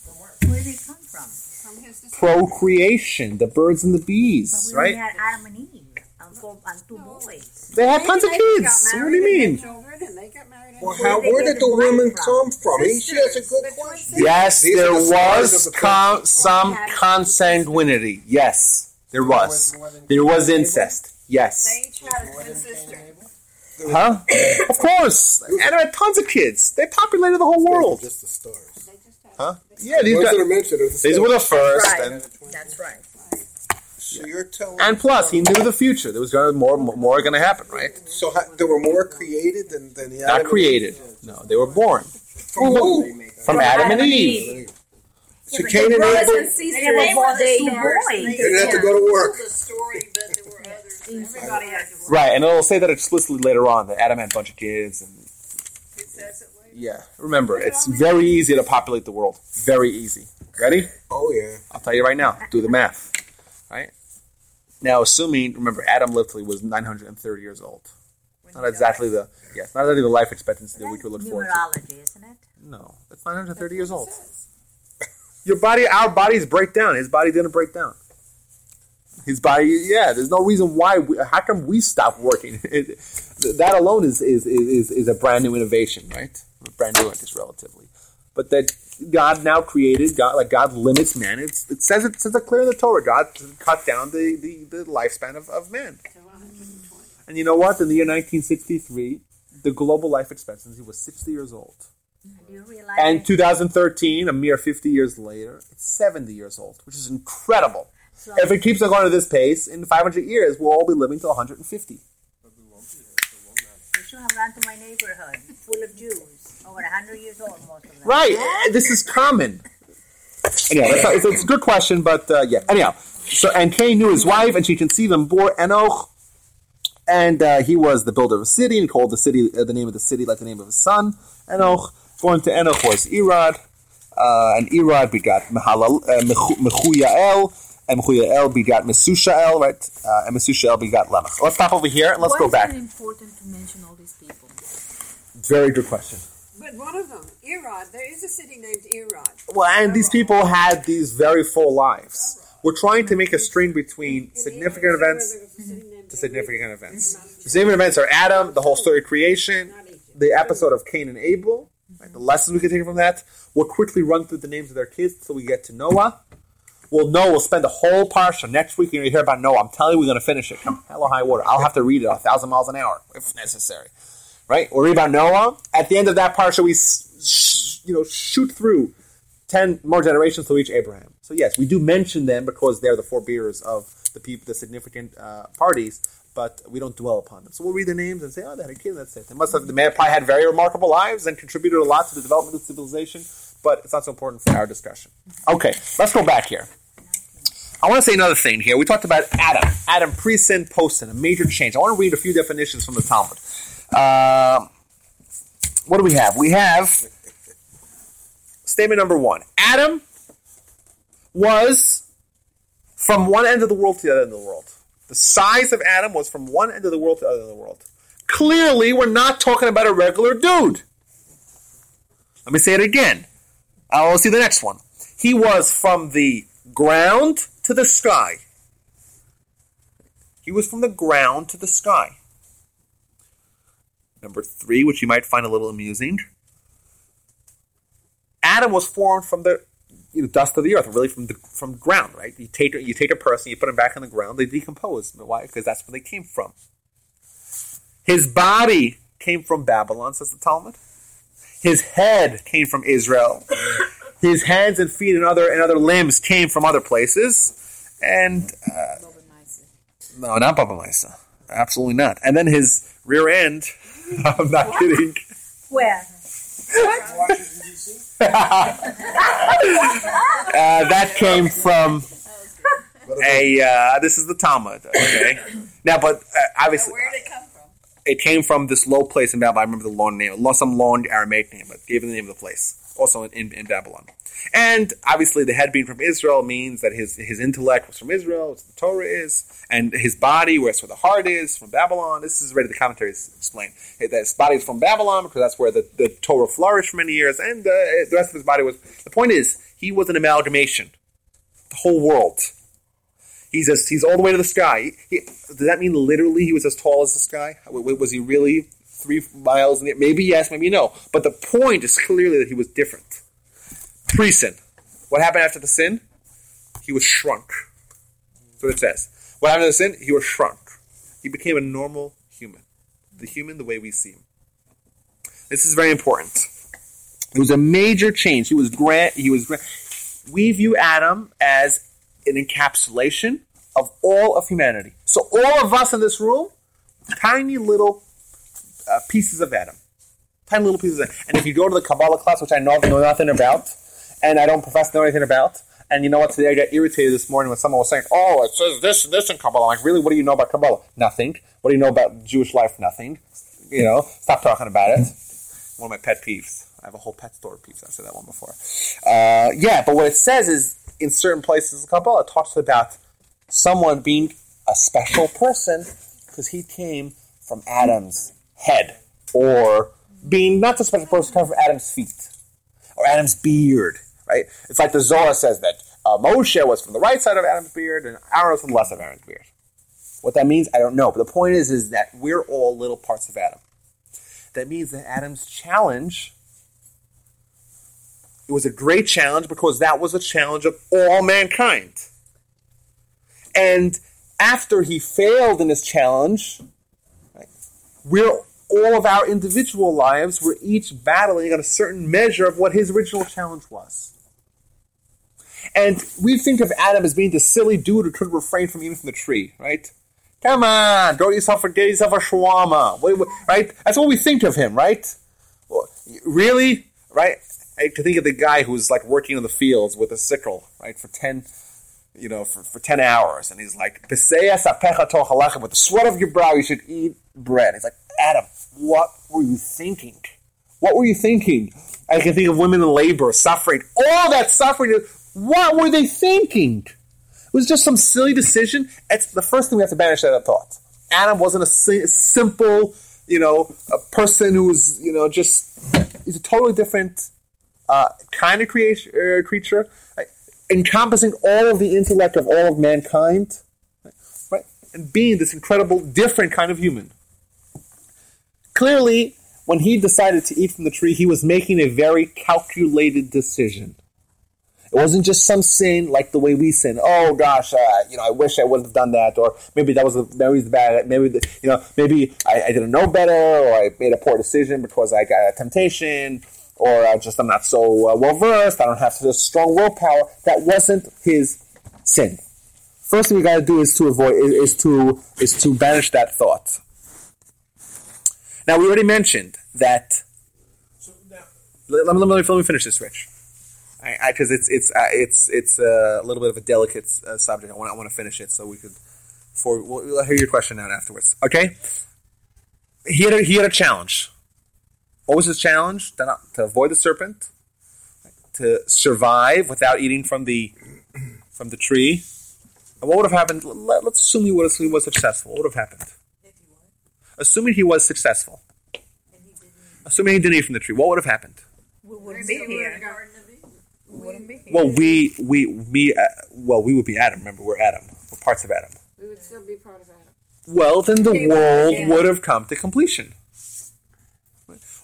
[SPEAKER 4] Where did it come from?
[SPEAKER 2] from his descendants.
[SPEAKER 1] Procreation, the birds and the bees.
[SPEAKER 4] But we
[SPEAKER 1] Right?
[SPEAKER 4] had Adam and Eve and, four, and two boys.
[SPEAKER 1] They had tons of kids. What do you mean?
[SPEAKER 2] had Children and they got married. and
[SPEAKER 6] Well, how, where did
[SPEAKER 4] the
[SPEAKER 6] the women come from? He, she has a good question.
[SPEAKER 1] Yes,
[SPEAKER 6] These
[SPEAKER 1] there
[SPEAKER 6] the
[SPEAKER 1] was
[SPEAKER 6] the
[SPEAKER 1] com- some consanguinity. Yes, there was. There was incest. Yes.
[SPEAKER 2] They each had a twin sister.
[SPEAKER 1] Huh? Of course. And there had tons of kids. They populated the whole world.
[SPEAKER 6] Just the stars.
[SPEAKER 2] They just had
[SPEAKER 1] Huh? Yeah, these
[SPEAKER 6] Ones that are mentioned are the
[SPEAKER 1] These
[SPEAKER 6] stars.
[SPEAKER 1] were the first.
[SPEAKER 4] Right.
[SPEAKER 1] And,
[SPEAKER 4] That's right.
[SPEAKER 6] So you're telling
[SPEAKER 1] and plus, he knew the future. There was gonna more more going to happen, right?
[SPEAKER 6] So ha- there were more created than than the
[SPEAKER 1] Not
[SPEAKER 6] Adam and
[SPEAKER 1] created. No, they were born
[SPEAKER 6] From who?
[SPEAKER 1] from Adam and Eve.
[SPEAKER 6] So
[SPEAKER 4] but
[SPEAKER 6] Cain
[SPEAKER 4] the
[SPEAKER 6] and
[SPEAKER 4] brothers
[SPEAKER 6] Abel,
[SPEAKER 4] and sisters,
[SPEAKER 2] They were the
[SPEAKER 4] they
[SPEAKER 2] stars.
[SPEAKER 6] they didn't have to go to work.
[SPEAKER 8] The story, but there were others.
[SPEAKER 2] Everybody had to work.
[SPEAKER 1] Right, and it'll say that explicitly later on that Adam had a bunch of kids and
[SPEAKER 8] It says it later.
[SPEAKER 1] Yeah. Remember, it's very easy to populate the world. Very easy. Ready?
[SPEAKER 6] Oh yeah.
[SPEAKER 1] I'll tell you right now. Do the math. Right? Now, assuming, remember, Adam lived till he was 930 years old. Not exactly the, yes, not exactly the life expectancy that we could look forward to.
[SPEAKER 11] Numerology, isn't it?
[SPEAKER 1] No, that's 930 years old. Your body, our bodies break down. His body didn't break down. His body, yeah. There's no reason why. We, how come we stop working? That alone is is, is is a brand new innovation, right? Brand new, I guess, relatively. But that God now created, God like God limits man. It's, it says it says it clear in the Torah. God cut down the the, the lifespan of, of man. And you know what? In the year 1963, the global life expectancy was 60 years old. And 2013, a mere 50 years later, it's 70 years old, which is incredible.
[SPEAKER 11] so,
[SPEAKER 1] If it keeps on going at this pace, in 500 years, we'll all be living to 150.
[SPEAKER 11] you should have run to my neighborhood, full of Jews, over hundred years old, most of them.
[SPEAKER 1] Right. This is common. Anyhow, not- it's, it's a good question, but uh, yeah. Anyhow, so and Cain knew his wife, and she conceived and bore Enoch, and uh, he was the builder of a city, and called the city uh, the name of the city like the name of his son. Enoch, born to Enoch was Erod, uh, and Erod begot Mahalal, uh, Mechu- Mechuyael, and Mechuyael begot Mesushael, right? Uh, and Mesushael begot Lamech. Let's stop over here and let's
[SPEAKER 4] Why
[SPEAKER 1] go
[SPEAKER 4] is
[SPEAKER 1] back.
[SPEAKER 4] it important to mention all these people?
[SPEAKER 1] Very good question.
[SPEAKER 2] But one of them, Erod, there is a city named Erod.
[SPEAKER 1] Well, and these people had these very full lives. We're trying to make a string between significant events mhm. to significant events. The significant events are Adam, the whole story of creation, the episode of Cain and Abel, right, the lessons we can take from that. We'll quickly run through the names of their kids until we get to Noah. We'll know we'll spend a whole parsha next week. You're going to hear about Noah. I'm telling you, we're going to finish it. Come hell or high water. I'll have to read it a thousand miles an hour if necessary. Right? Read about Noah. At the end of that parsha, we sh- you know shoot through ten more generations to reach Abraham. So yes, we do mention them because they're the forebears of the people, the significant uh, parties, but we don't dwell upon them. So we'll read their names and say, oh, they had a kid. That's it. They must have. The man probably had very remarkable lives and contributed a lot to the development of civilization, but it's not so important for our discussion. Okay, let's go back here. I want to say another thing here. We talked about Adam, Adam pre-sin, post-sin, a major change. I want to read a few definitions from the Talmud. Uh, what do we have? We have statement number one. Adam was from one end of the world to the other end of the world. The size of Adam was from one end of the world to the other end of the world. Clearly, we're not talking about a regular dude. Let me say it again. I will see the next one. He was from the ground to the sky. He was from the ground to the sky. Number three, which you might find a little amusing. Adam was formed from the you know, dust of the earth, really from the from ground, right? You take you take a person, you put them back on the ground, they decompose. Why? Because that's where they came from. His body came from Babylon, says the Talmud. His head came from Israel. His hands and feet and other and other limbs came from other places. And uh, no, not Baba Misa. Absolutely not. And then his rear end. I'm not kidding.
[SPEAKER 11] Where?
[SPEAKER 5] Washington
[SPEAKER 1] Uh, that came from a. Uh, this is the Talmud. Okay. Now, but uh, obviously,
[SPEAKER 8] Where did it come from?
[SPEAKER 1] it came from this low place in Babylon. I remember the long name, lost some long Aramaic name, but gave it the name of the place. Also in, in, Babylon. And obviously, the head being from Israel means that his his intellect was from Israel, as the Torah is, and his body, where that's where the heart is, from Babylon. This is already the commentaries explain. That his body is from Babylon because that's where the, the Torah flourished for many years, and uh, the rest of his body was. The point is, he was an amalgamation. The whole world. He's as, he's all the way to the sky. He, does that mean literally he was as tall as the sky? Was he really three miles in the Maybe yes, maybe no. But the point is clearly that he was different. Pre-sin. What happened after the sin? He was shrunk. That's what it says. What happened to the sin? He was shrunk. He became a normal human. The human the way we see him. This is very important. It was a major change. He was grant. He was. Gra- we view Adam as an encapsulation of all of humanity. So all of us in this room, tiny little uh, pieces of Adam, tiny little pieces. Of, and if you go to the Kabbalah class, which I know, know nothing about, and I don't profess to know anything about. And you know what? Today I got irritated this morning when someone was saying, "Oh, it says this and this in Kabbalah." I'm like, really? What do you know about Kabbalah? Nothing. What do you know about Jewish life? Nothing. You know, stop talking about it. One of my pet peeves. I have a whole pet store of peeves. I've said that one before. Uh, yeah, but what it says is in certain places in Kabbalah, it talks about someone being a special person because he came from Adam's head, or being not a special person, come from Adam's feet, or Adam's beard, right? It's like the Zohar says that uh, Moshe was from the right side of Adam's beard and Aaron was from the left side of Adam's beard. What that means, I don't know. But the point is, is that we're all little parts of Adam. That means that Adam's challenge, it was a great challenge because that was a challenge of all mankind. And after he failed in his challenge, right, we're all of our individual lives, we're each battling on a certain measure of what his original challenge was. And we think of Adam as being the silly dude who couldn't refrain from eating from the tree, right? Come on, go yourself a, get yourself a shawarma, right? That's what we think of him, right? Really, right? I think of the guy who's like working in the fields with a sickle, right, for ten, you know, for, for ten hours, and he's like, with the sweat of your brow, you should eat bread. He's like, Adam, what were you thinking? What were you thinking? I can think of women in labor suffering, all that suffering. What were they thinking? It was just some silly decision. It's the first thing we have to banish that thought. Adam wasn't a simple, you know, a person who was, you know, just he's a totally different uh, kind of creation, uh, creature, right? encompassing all of the intellect of all of mankind, right? And being this incredible, different kind of human. Clearly, when he decided to eat from the tree, he was making a very calculated decision. It wasn't just some sin like the way we sin. Oh gosh, uh, you know, I wish I wouldn't have done that, or maybe that was a, maybe the bad. Maybe the, you know, maybe I, I, didn't know better, or I made a poor decision because I got a temptation, or I just I'm not so uh, well versed. I don't have such strong willpower. That wasn't his sin. First thing we got to do is to avoid is to is to banish that thought. Now we already mentioned that. Let, let, me, let me finish this, Rich because it's it's uh, it's it's a little bit of a delicate uh, subject. I want I want to finish it so we could. For we'll, we'll hear your question out afterwards. Okay. He had a, he had a challenge. What was his challenge? To, not, to avoid the serpent, to survive without eating from the from the tree. And what would have happened? Let, us assume he was he was successful. What would have happened? Assuming he was successful. Assuming he didn't eat from the tree, what would have happened?
[SPEAKER 4] We wouldn't be here.
[SPEAKER 1] Well, we we we uh, well we would be Adam. Remember, we're Adam. We're parts of Adam.
[SPEAKER 10] We would still be part of Adam.
[SPEAKER 1] Well, then the world would have come to completion.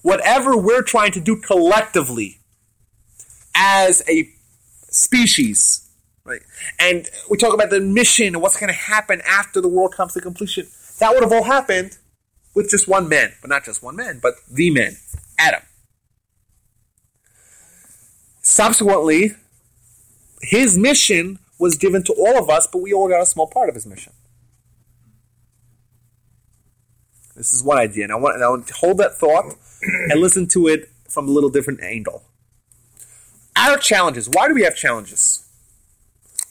[SPEAKER 1] Whatever we're trying to do collectively as a species, right? And we talk about the mission and what's going to happen after the world comes to completion. That would have all happened with just one man, but not just one man, but the man, Adam. Subsequently, his mission was given to all of us, but we all got a small part of his mission. This is one idea. And I want, and I want to hold that thought and listen to it from a little different angle. Our challenges. Why do we have challenges?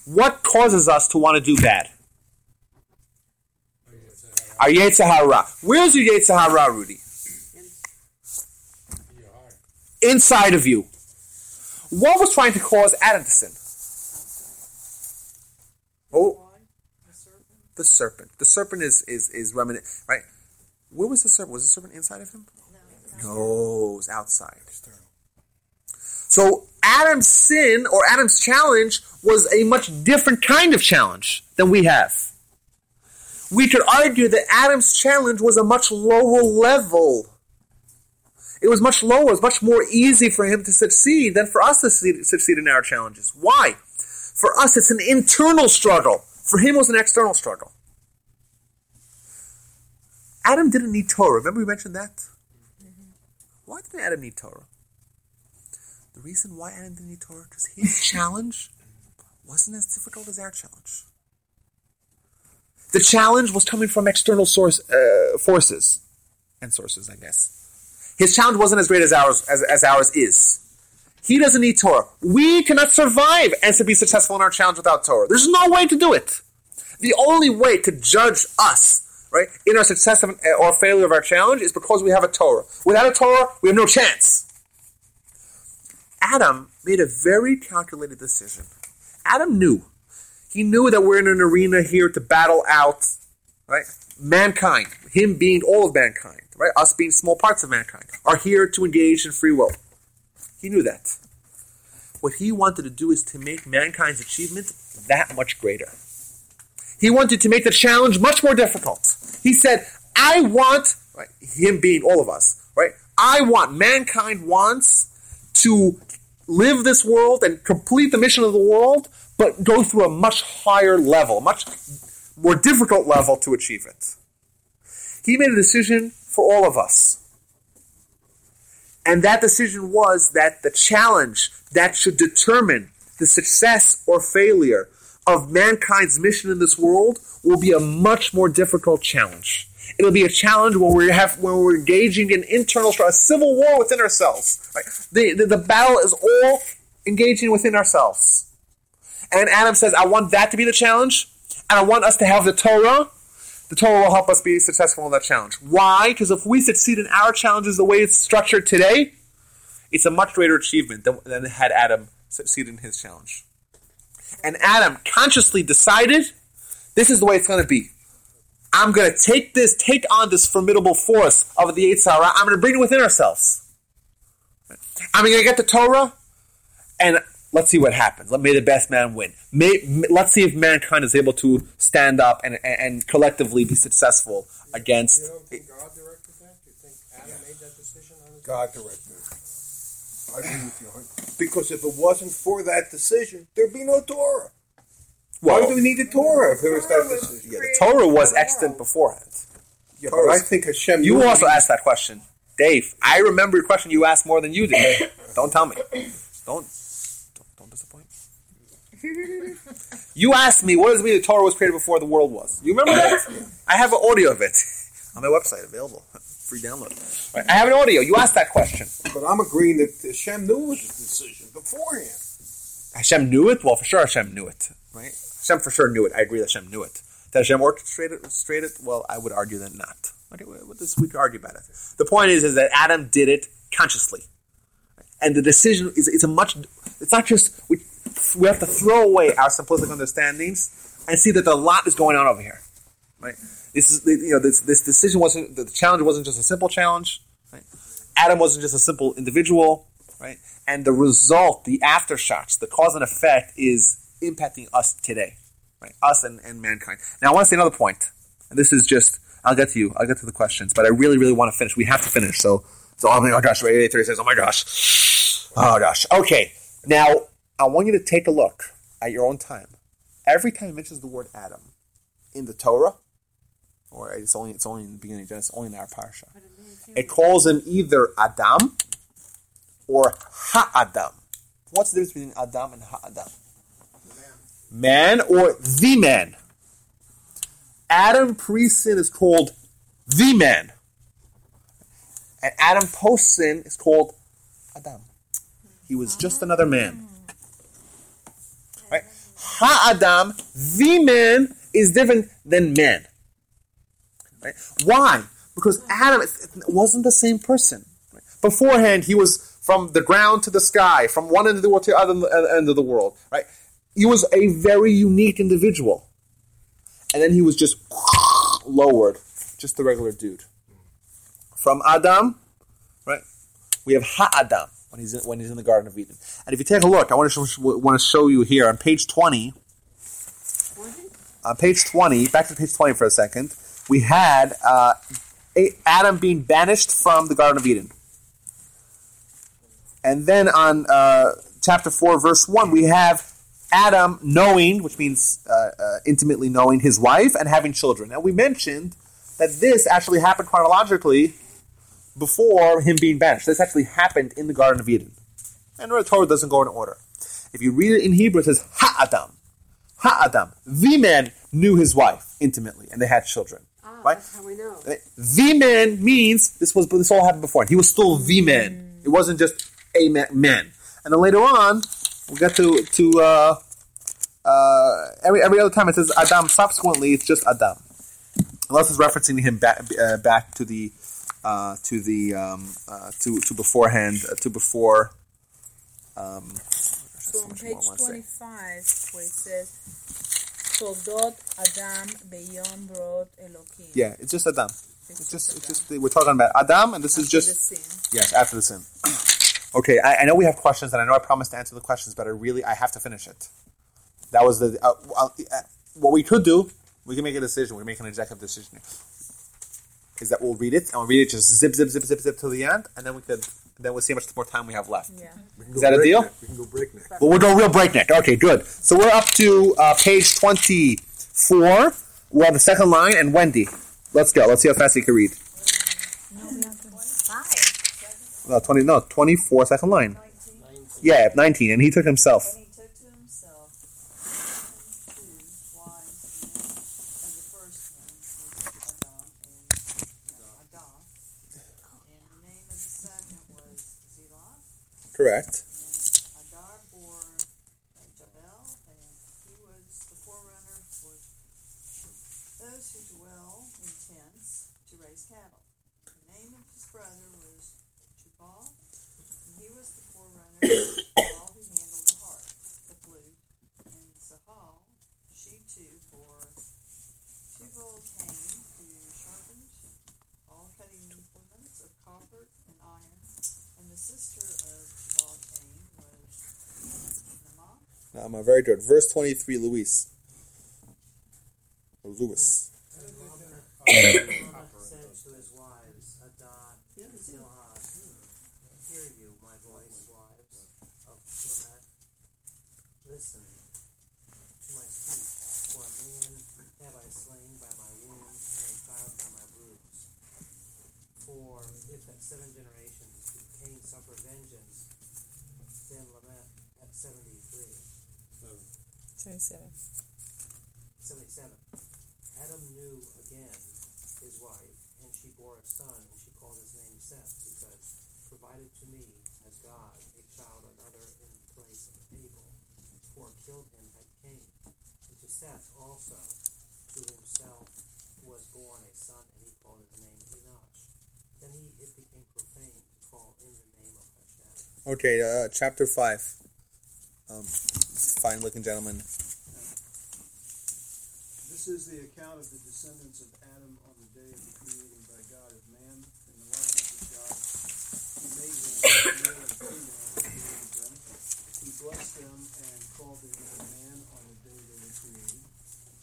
[SPEAKER 1] What causes us to want to do bad? Our Yetzer Hara. Where's your Yetzer Hara, Rudy? Inside of you. What was trying to cause Adam to sin? Oh, the serpent. The serpent is is is remnant, right? Where was the serpent? Was the serpent inside of him? No, it was outside. So Adam's sin or Adam's challenge was a much different kind of challenge than we have. We could argue that Adam's challenge was a much lower level it was much lower, it was much more easy for him to succeed than for us to succeed in our challenges. Why? For us, it's an internal struggle. For him, it was an external struggle. Adam didn't need Torah. Remember we mentioned that? Mm-hmm. Why didn't Adam need Torah? The reason why Adam didn't need Torah because his challenge wasn't as difficult as our challenge. The challenge was coming from external source uh, forces and sources, I guess. His challenge wasn't as great as ours as, as ours is. He doesn't need Torah. We cannot survive and to be successful in our challenge without Torah. There's no way to do it. The only way to judge us, right, in our success of- or failure of our challenge is because we have a Torah. Without a Torah, we have no chance. Adam made a very calculated decision. Adam knew. He knew that we're in an arena here to battle out, right? Mankind, him being all of mankind, right? Us being small parts of mankind, are here to engage in free will. He knew that. What he wanted to do is to make mankind's achievement that much greater. He wanted to make the challenge much more difficult. He said, I want, right, him being all of us, right? I want, mankind wants to live this world and complete the mission of the world, but go through a much higher level, much more difficult level to achieve it. He made a decision for all of us. And that decision was that the challenge that should determine the success or failure of mankind's mission in this world will be a much more difficult challenge. It'll be a challenge where we have when we're engaging in internal a civil war within ourselves. Right? The, the the battle is all engaging within ourselves. And Adam says, "I want that to be the challenge, and I want us to have the Torah. The Torah will help us be successful in that challenge. Why? Because if we succeed in our challenges the way it's structured today, it's a much greater achievement than, than had Adam succeeded in his challenge. And Adam consciously decided, this is the way it's going to be. I'm going to take this, take on this formidable force of the Sarah. I'm going to bring it within ourselves. I'm going to get the Torah, and let's see what happens. Let may the best man win. May, m- let's see if mankind is able to stand up and, and, and collectively be successful against.
[SPEAKER 7] You don't think God directed that? You think Adam made that decision on his
[SPEAKER 6] God directed. I agree with you. Because if it wasn't for that decision, there'd be no Torah. Why do we need the Torah if there was that decision?
[SPEAKER 1] Yeah, the Torah was extant beforehand.
[SPEAKER 6] Yeah, but I think Hashem.
[SPEAKER 1] You also asked that question, Dave. I remember your question. You asked more than you did. don't tell me. Don't don't, don't disappoint. You asked me what does it mean the Torah was created before the world was. You remember that? I have an audio of it on my website available, free download. Right, I have an audio. You asked that question.
[SPEAKER 6] But I'm agreeing that Hashem knew a decision beforehand.
[SPEAKER 1] Hashem knew it. Well, for sure Hashem knew it. Right? Hashem for sure knew it. I agree that Hashem knew it. Did Hashem orchestrate it? Straight it? Well, I would argue that not. Okay, well, this we could argue about it. The point is, is that Adam did it consciously, and the decision is it's a much. It's not just we. We have to throw away our simplistic understandings and see that a lot is going on over here. Right? This is you know this this decision wasn't the challenge wasn't just a simple challenge. Right? Adam wasn't just a simple individual. Right? And the result, the aftershocks, the cause and effect is impacting us today. Right? Us and, and mankind. Now I want to say another point, and this is just I'll get to you. I'll get to the questions, but I really, really want to finish. We have to finish. So, so oh my gosh, eight thirty says, oh my gosh, oh gosh. Okay, now I want you to take a look at your own time. Every time it mentions the word Adam in the Torah, or it's only it's only in the beginning of Genesis, only in our parsha, it calls him either Adam or Ha-Adam. What's the difference between Adam and Ha-Adam? Man or the man. Adam pre-sin is called the man. And Adam post-sin is called Adam. He was just another man. Ha-Adam, the man, is different than man. Right? Why? Because Adam wasn't the same person. Right? Beforehand, he was from the ground to the sky, from one end of the world to the other end of the world. Right? He was a very unique individual. And then he was just lowered, just the regular dude. From Adam, right? We have Ha-Adam when he's in, when he's in the Garden of Eden. And if you take a look, I want to show, want to show you here on page twenty. On page twenty, back to page twenty for a second, we had uh, Adam being banished from the Garden of Eden. And then on uh, chapter 4, verse 1, we have Adam knowing, which means uh, uh, intimately knowing his wife and having children. And we mentioned that this actually happened chronologically before him being banished. This actually happened in the Garden of Eden. And the Torah doesn't go in order. If you read it in Hebrew, it says Ha-Adam. Ha-Adam. The man knew his wife intimately, and they had children.
[SPEAKER 2] Ah,
[SPEAKER 1] Right?
[SPEAKER 2] that's how we know.
[SPEAKER 1] The man means this was this all happened before. He was still the man. It wasn't just a man. and then later on we'll get to to uh, uh, every every other time it says Adam. Subsequently, it's just Adam, unless it's referencing him back uh, back to the uh, to the um, uh, to to beforehand uh, to before. Um,
[SPEAKER 4] So on page 25, where it says, Toldot Adam B'yom Bro Elohim.
[SPEAKER 1] Yeah, it's just Adam.
[SPEAKER 4] It's
[SPEAKER 1] It's just, it's just we're talking about Adam, and this is
[SPEAKER 4] After
[SPEAKER 1] just
[SPEAKER 4] the sin.
[SPEAKER 1] Yes, after the sin. Okay, I, I know we have questions, and I know I promised to answer the questions, but I really I have to finish it. That was the uh, uh, what we could do. We can make a decision. We can make an executive decision. Is that we'll read it and we'll read it just zip zip zip zip zip till the end, and then we could then we'll see how much more time we have left.
[SPEAKER 4] Yeah.
[SPEAKER 6] We
[SPEAKER 1] Is that a deal?
[SPEAKER 6] breakneck. We can go breakneck.
[SPEAKER 1] Well, we'll go real breakneck. Okay, good. So we're up to uh, page twenty four. We're on the second line, and Wendy. Let's go. Let's see how fast you can read.
[SPEAKER 11] Five.
[SPEAKER 1] No, twenty. No, twenty four. Second line. Yeah, nineteen, and he took himself.
[SPEAKER 8] And he took to himself two wives, and the first one was Adam and Adah. And the name of the second was Zillah.
[SPEAKER 1] Correct.
[SPEAKER 8] And Adah bore uh, Jabal, and he was the forerunner for those who dwell in tents to raise cattle. The name of his brother was Jubal, and he was the forerunner of all who handled the harp, the flute, and Zahal, she too bore Tubal Cain, who sharpened all cutting implements of copper and iron, and the sister of Tubal Cain was Naamah.
[SPEAKER 1] Um, very good. Verse 23, Luis. Or
[SPEAKER 3] said to his wives, Adah, Zillah, hear you, my voice, wives of Lamech. Listen to my speech, for a man have I slain by my wound, and a child by my bruise. For if at seven generations did Cain suffer vengeance, then Lamech at seventy-three.
[SPEAKER 4] 27.
[SPEAKER 3] 77. Adam knew again his wife, and she bore a son, and she called his name Seth, because provided to me as God a child another in place of Abel, for killed him at Cain. And to Seth also, to himself was born a son, and he called his name Enosh. Then he it became profane to call in the name of Hashem.
[SPEAKER 1] Okay, uh, chapter 5. Um, fine looking gentleman.
[SPEAKER 12] This is the account of the descendants of Adam on the day of the creating by God of man in the likeness of God. He made them male and female created them. He blessed them and called name man on the day they were created.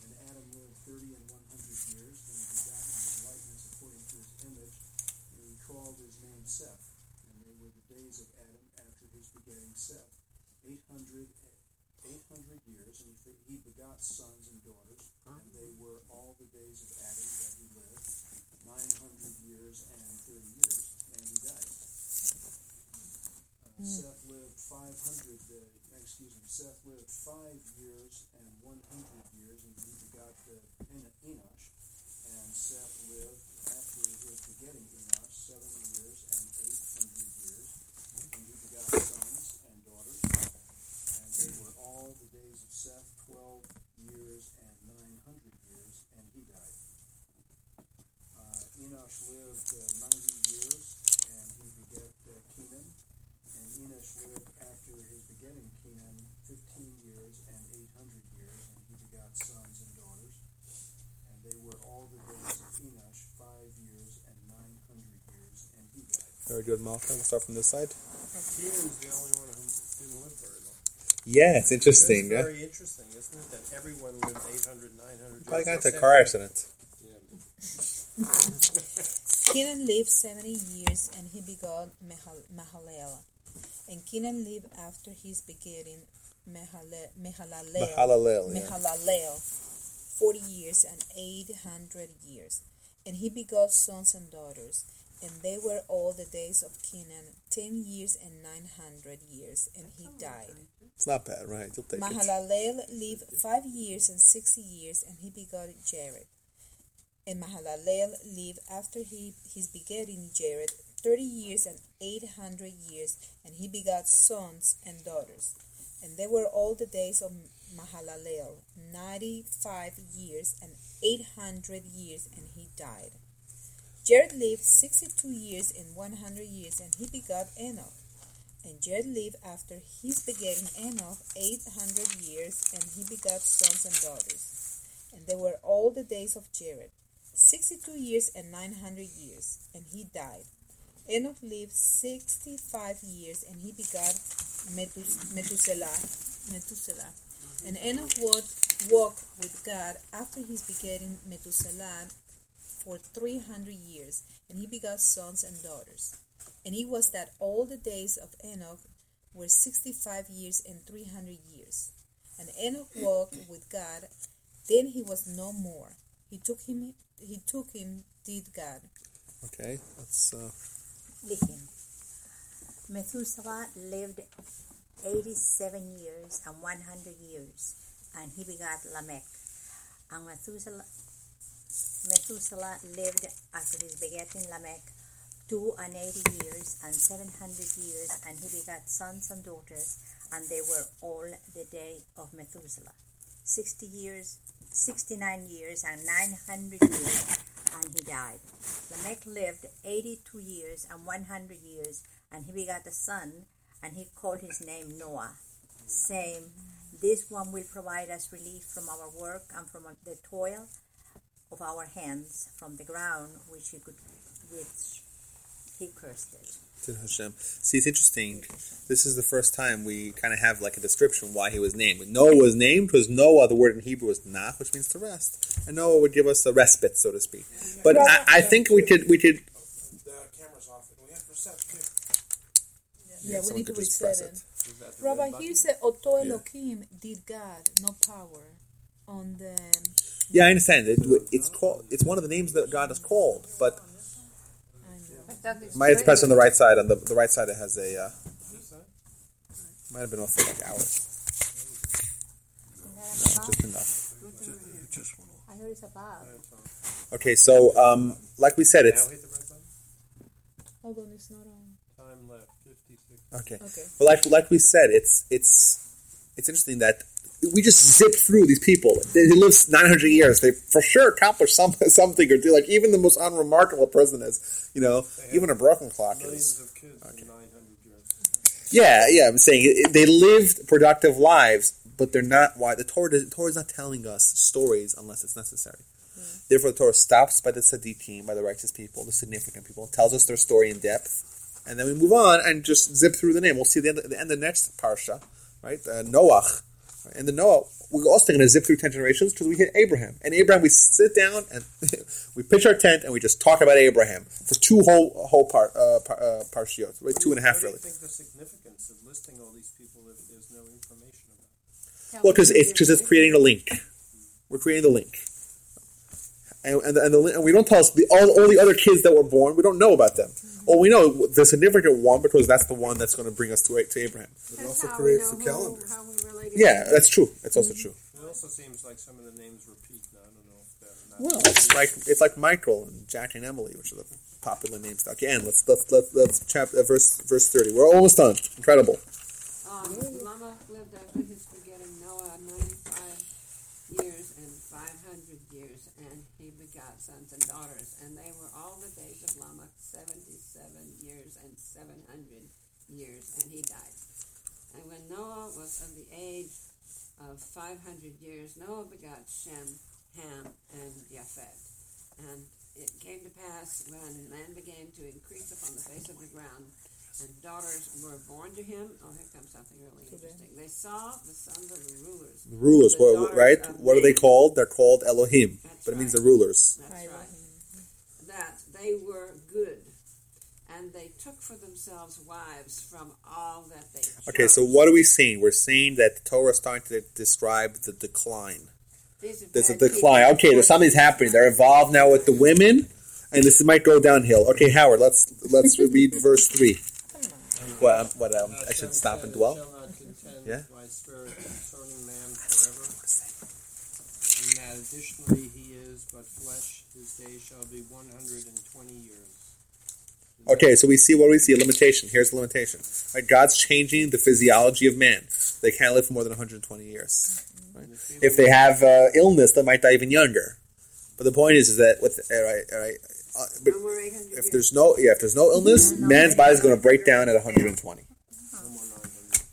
[SPEAKER 12] And Adam lived thirty and one hundred years, and he begot in his likeness according to his image, and he called his name Seth. And they were the days of Adam after his begetting Seth, eight hundred and he, he begot sons and daughters, and they were all the days of Adam that he lived, nine hundred years and thirty years, and he died. Uh, Seth lived five hundred. Uh, excuse me. Seth lived five years and one hundred years, and he begot uh, Enosh. And Seth lived after his begetting Enosh seven years and eight hundred years, and he begot sons and daughters. And they were all the days of Seth twelve years and nine hundred years, and he died. Uh, Enosh lived uh, ninety years, and he begat uh, Kenan. And Enosh lived after his begetting Kenan fifteen years and eight hundred years, and he begot sons and daughters. And they were all the days of Enosh five years and nine hundred years, and he died.
[SPEAKER 1] Very good, Malcolm. We'll start from this side.
[SPEAKER 7] Kenan's the only one who didn't live very long.
[SPEAKER 1] Yeah, it's interesting.
[SPEAKER 7] That's
[SPEAKER 1] Yeah?
[SPEAKER 7] very interesting, isn't it? That everyone lived 800, 900
[SPEAKER 1] Probably got into a car accident.
[SPEAKER 4] Kenan lived 70 years and he begot Mahal- Mahalalel. And Kenan lived after his begetting Mahale- Mahalalel.
[SPEAKER 1] Mahalalel, yeah.
[SPEAKER 4] Mahalalel 40 years and 800 years. And he begot sons and daughters. And they were all the days of Kenan 10 years and 900 years. And he died.
[SPEAKER 1] It's not bad, right? You'll take it.
[SPEAKER 4] Mahalalel lived five years and sixty years, and he begot Jared. And Mahalalel lived after he his begetting Jared thirty years and eight hundred years, and he begot sons and daughters. And they were all the days of Mahalalel, ninety five years and eight hundred years, and he died. Jared lived sixty two years and one hundred years, and he begot Enoch. And Jared lived after his begetting Enoch eight hundred years, and he begot sons and daughters. And they were all the days of Jared, sixty two years and nine hundred years, and he died. Enoch lived sixty five years, and he begot Methuselah. Methuselah. And Enoch walked, with God after his begetting Methuselah for three hundred years, and he begot sons and daughters. And it was that all the days of Enoch were sixty five years and three hundred years. And Enoch walked with God, then he was no more. He took him he took him did God.
[SPEAKER 1] Okay, let's. Uh,
[SPEAKER 11] Listen. Methuselah lived 87 years and 100 years, and he begot Lamech. And Methuselah, Methuselah lived after his begetting Lamech two and eighty years and seven hundred years, and he begot sons and daughters, and they were all the day of Methuselah. Sixty years, sixty-nine years, and nine hundred years, and he died. Lamech lived eighty-two years and one hundred years, and he begot a son, and he called his name Noah, saying, This one will provide us relief from our work and from the toil of our hands, from the ground which he could which he cursed it.
[SPEAKER 1] To Hashem. See, it's interesting. This is the first time we kind of have like a description why he was named. When Noah was named because Noah, the word in Hebrew is nach, which means to rest, and Noah would give us a respite, so to speak. But I, I think we could we could.
[SPEAKER 5] The camera's off. We have reset too.
[SPEAKER 4] Yeah, we need to reset
[SPEAKER 1] press
[SPEAKER 4] it. Rabbi, here said Oto Elohim did God, no power. On the
[SPEAKER 1] Yeah, I understand. It, it's called. It's one of the names that God is called, but might have to press on the right side. On the the right side, it has a. Uh, might have been off for like hours. No, just enough.
[SPEAKER 11] I heard it's above.
[SPEAKER 1] Okay, so um, like we said,
[SPEAKER 7] Now
[SPEAKER 1] it's
[SPEAKER 7] hit the red button.
[SPEAKER 4] hold on, it's not on.
[SPEAKER 7] Time left, 56.
[SPEAKER 1] okay.
[SPEAKER 4] Okay.
[SPEAKER 1] But like like we said, it's it's it's interesting that we just zip through these people. They, they live 900 years. They for sure accomplished some, something or do. Like even the most unremarkable person is, you know, even a broken clock
[SPEAKER 7] Millions
[SPEAKER 1] is.
[SPEAKER 7] of kids in 900 years.
[SPEAKER 1] Yeah, yeah. I'm saying it, it- they lived productive lives, but they're not. Why the Torah? The Torah is not telling us stories unless it's necessary. Therefore, the Torah stops by the tzaddikim, by the righteous people, the significant people, tells us their story in depth, and then we move on and just zip through the name. We'll see the end, the end of the next parsha, right? Uh, Noach. And the Noah, we're also going to zip through 10 generations because we hit Abraham. And Abraham, we sit down and we pitch our tent and we just talk about Abraham for two whole whole par, uh, par, uh, parshiot, right? Two and a half,
[SPEAKER 7] What do
[SPEAKER 1] really.
[SPEAKER 7] you think the significance of listing all these people if there's no information about them?
[SPEAKER 1] Well, because it's, cause it's creating a link. We're creating the link. And, and, and, the, li- and we don't tell us the, all, all the other kids that were born, we don't know about them. All we know, the significant one, because that's the one that's going to bring us to, to Abraham.
[SPEAKER 6] It also
[SPEAKER 2] how we
[SPEAKER 6] creates the
[SPEAKER 2] who-
[SPEAKER 6] calendar.
[SPEAKER 2] How we related
[SPEAKER 1] Yeah, that's true. It's also true.
[SPEAKER 7] It also seems like some of the names repeat. Now, I don't know if they're not.
[SPEAKER 1] Well, it's like it's like Michael and Jack and Emily, which are the popular names. Again, let's let's let's, let's chapter uh, verse verse thirty. We're almost done. Incredible.
[SPEAKER 2] Um, Lamech lived after his begetting Noah 95 years and 500 years, and he begot sons and daughters. And they were all the days of Lamech 77 years and 700 years, and he died. And when Noah was of the age of 500 years, Noah begot Shem, Ham, and Japheth. And it came to pass when man began to increase upon the face of the ground, and daughters were born to him. Oh, here comes something really interesting. They saw the sons of the rulers.
[SPEAKER 1] The rulers,
[SPEAKER 2] The
[SPEAKER 1] what, right? What are they called? They're called Elohim,
[SPEAKER 2] That's
[SPEAKER 1] but it means the rulers.
[SPEAKER 2] That's right. That they were good, and they took for themselves wives from all that they chose.
[SPEAKER 1] Okay, so what are we seeing? We're seeing that the Torah is starting to describe the decline. There's a decline. Okay, there's something's happening. They're involved now with the women, and this might go downhill. Okay, Howard, let's let's read verse three. What? um, What? Um, I should stop and dwell.
[SPEAKER 7] Shall not contend
[SPEAKER 1] Yeah?
[SPEAKER 7] my spirit concerning man forever. In that additionally he is but flesh, his days shall be one hundred and twenty years.
[SPEAKER 1] Okay, so we see what we see a limitation. Here's the limitation. Right, God's changing the physiology of man. They can't live for more than 120 years. Right? If they have uh, illness, they might die even younger. But the point is, is that with all right, all right. Uh, but
[SPEAKER 2] No more 800
[SPEAKER 1] if there's no yeah, if there's no illness, man's body is going to break down at 120.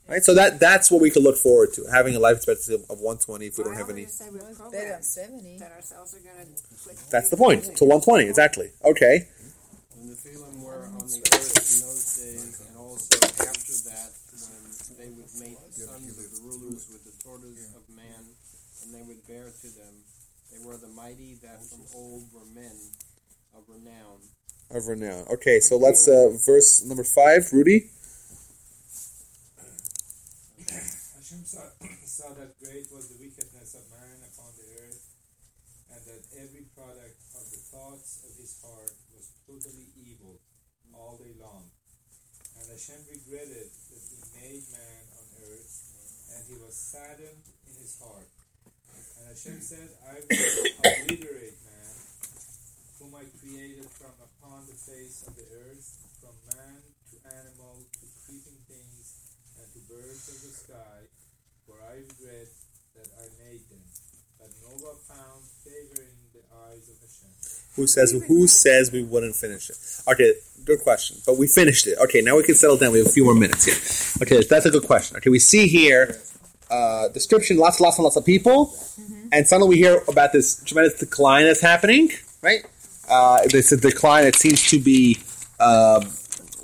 [SPEAKER 1] Right, so that that's what we could look forward to having a life expectancy of, of 120 if we don't have any.
[SPEAKER 2] just say we're
[SPEAKER 10] Better than
[SPEAKER 2] programmed
[SPEAKER 10] seventy.
[SPEAKER 2] that our cells are going to.
[SPEAKER 1] That's the point. To 120 exactly. Okay.
[SPEAKER 7] When the Nephilim were on the earth in those days, and also after that, when they would mate the sons of the rulers with the daughters of man, and they would bear to them, they were the mighty that from old were men of renown.
[SPEAKER 1] Of renown. Okay, so let's uh, verse number five, Rudy.
[SPEAKER 13] Hashem saw, saw that great was the wickedness of man upon the earth, and that every product of the thoughts of his heart was totally evil all day long. And Hashem regretted that he made man on earth, and he was saddened in his heart. And Hashem said, I will obliterate man, whom I created from upon the face of the earth, from man to animal to creeping things and to birds of the sky, for I regret that I made them. But Noah found favor in the eyes of Hashem.
[SPEAKER 1] Who says who says we wouldn't finish it? Okay, good question. But we finished it. Okay, now we can settle down. We have a few more minutes here. Okay, that's a good question. Okay, we see here uh, description, lots, lots, and lots of people, and suddenly we hear about this tremendous decline that's happening. Right? Uh, it's a decline. It seems to be um,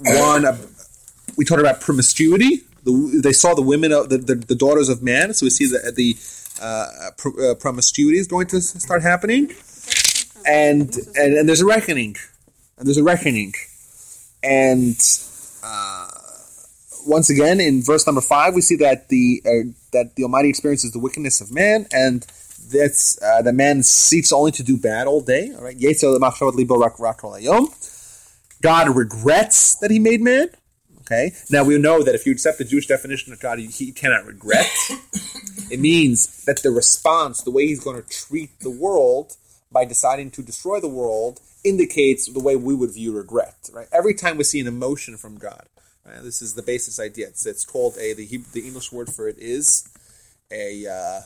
[SPEAKER 1] one. Of, we talked about promiscuity. The, they saw the women of the, the, the daughters of man. So we see that the uh, uh, promiscuity is going to start happening and and, and there's a reckoning, and there's a reckoning, and uh, once again in verse number five we see that the uh, that the Almighty experiences the wickedness of man, and that's uh, the man seeks only to do bad all day. All right. God regrets that He made man. Okay, now we know that if you accept the Jewish definition of God, he, cannot regret. it means that the response, the way He's going to treat the world by deciding to destroy the world indicates the way we would view regret. Right? Every time we see an emotion from God, right? this is the basis idea. It's, it's called a the Hebrew, the English word for it is a uh,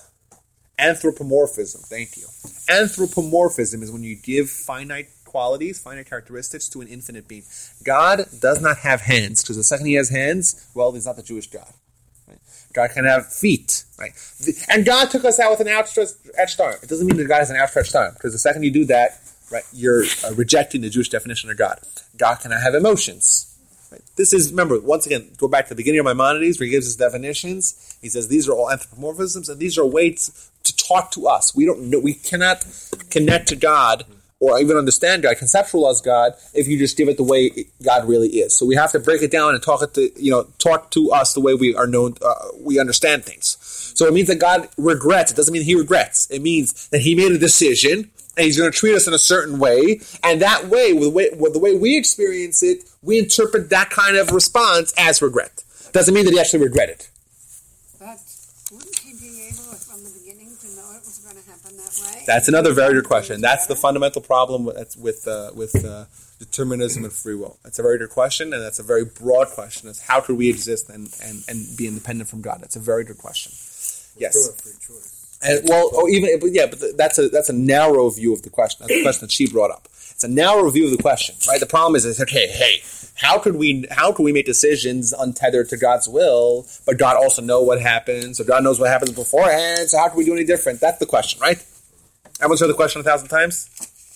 [SPEAKER 1] anthropomorphism. Thank you. Anthropomorphism is when you give finite qualities, finer characteristics to an infinite being. God does not have hands because the second He has hands, well, He's not the Jewish God. Right? God can have feet, right? And God took us out with an outstretched arm. It doesn't mean that God has an outstretched arm, because the second you do that, right, you're uh, rejecting the Jewish definition of God. God cannot have emotions. Right? This is remember once again go back to the beginning of Maimonides where he gives his definitions. He says these are all anthropomorphisms and these are ways to talk to us. We don't know we cannot connect to God or even understand God, conceptualize God, if you just give it the way God really is. So we have to break it down and talk it to you know talk to us the way we are known, uh, we understand things. So it means that God regrets. It doesn't mean He regrets. It means that He made a decision and He's going to treat us in a certain way, and that way, with the way, with the way we experience it, we interpret that kind of response as regret. Doesn't mean that He actually regretted.
[SPEAKER 2] But wouldn't he be able, from the beginning, to know it was going to happen that way?
[SPEAKER 1] That's another very good question. That's the fundamental problem with with uh, with uh, determinism and free will. That's a very good question, and that's a very broad question. Is how could we exist and, and, and be independent from God? That's a very good question. Yes.
[SPEAKER 6] Still free choice.
[SPEAKER 1] And well, oh, even yeah, but that's a that's a narrow view of the question. That's the question that she brought up. It's a narrow view of the question, right? The problem is, is okay, hey, how could we how could we make decisions untethered to God's will, but God also know what happens, so God knows what happens beforehand. So how can we do any different? That's the question, right? Everyone's heard the question a thousand times,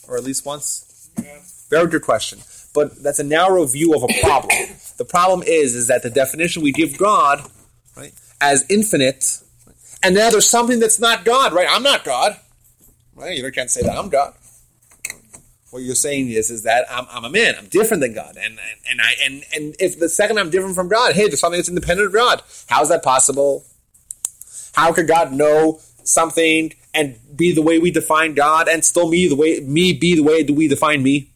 [SPEAKER 1] or at least once. Very good question, but that's a narrow view of a problem. the problem is, is that the definition we give God, right, as infinite and now there's something that's not God, right? I'm not God. Right? You can't say that I'm God. What you're saying is, is that I'm, I'm a man. I'm different than God, and, and and I and and if the second I'm different from God, hey, there's something that's independent of God. How is that possible? How could God know something and be the way we define God, and still me the way me be the way do we define me?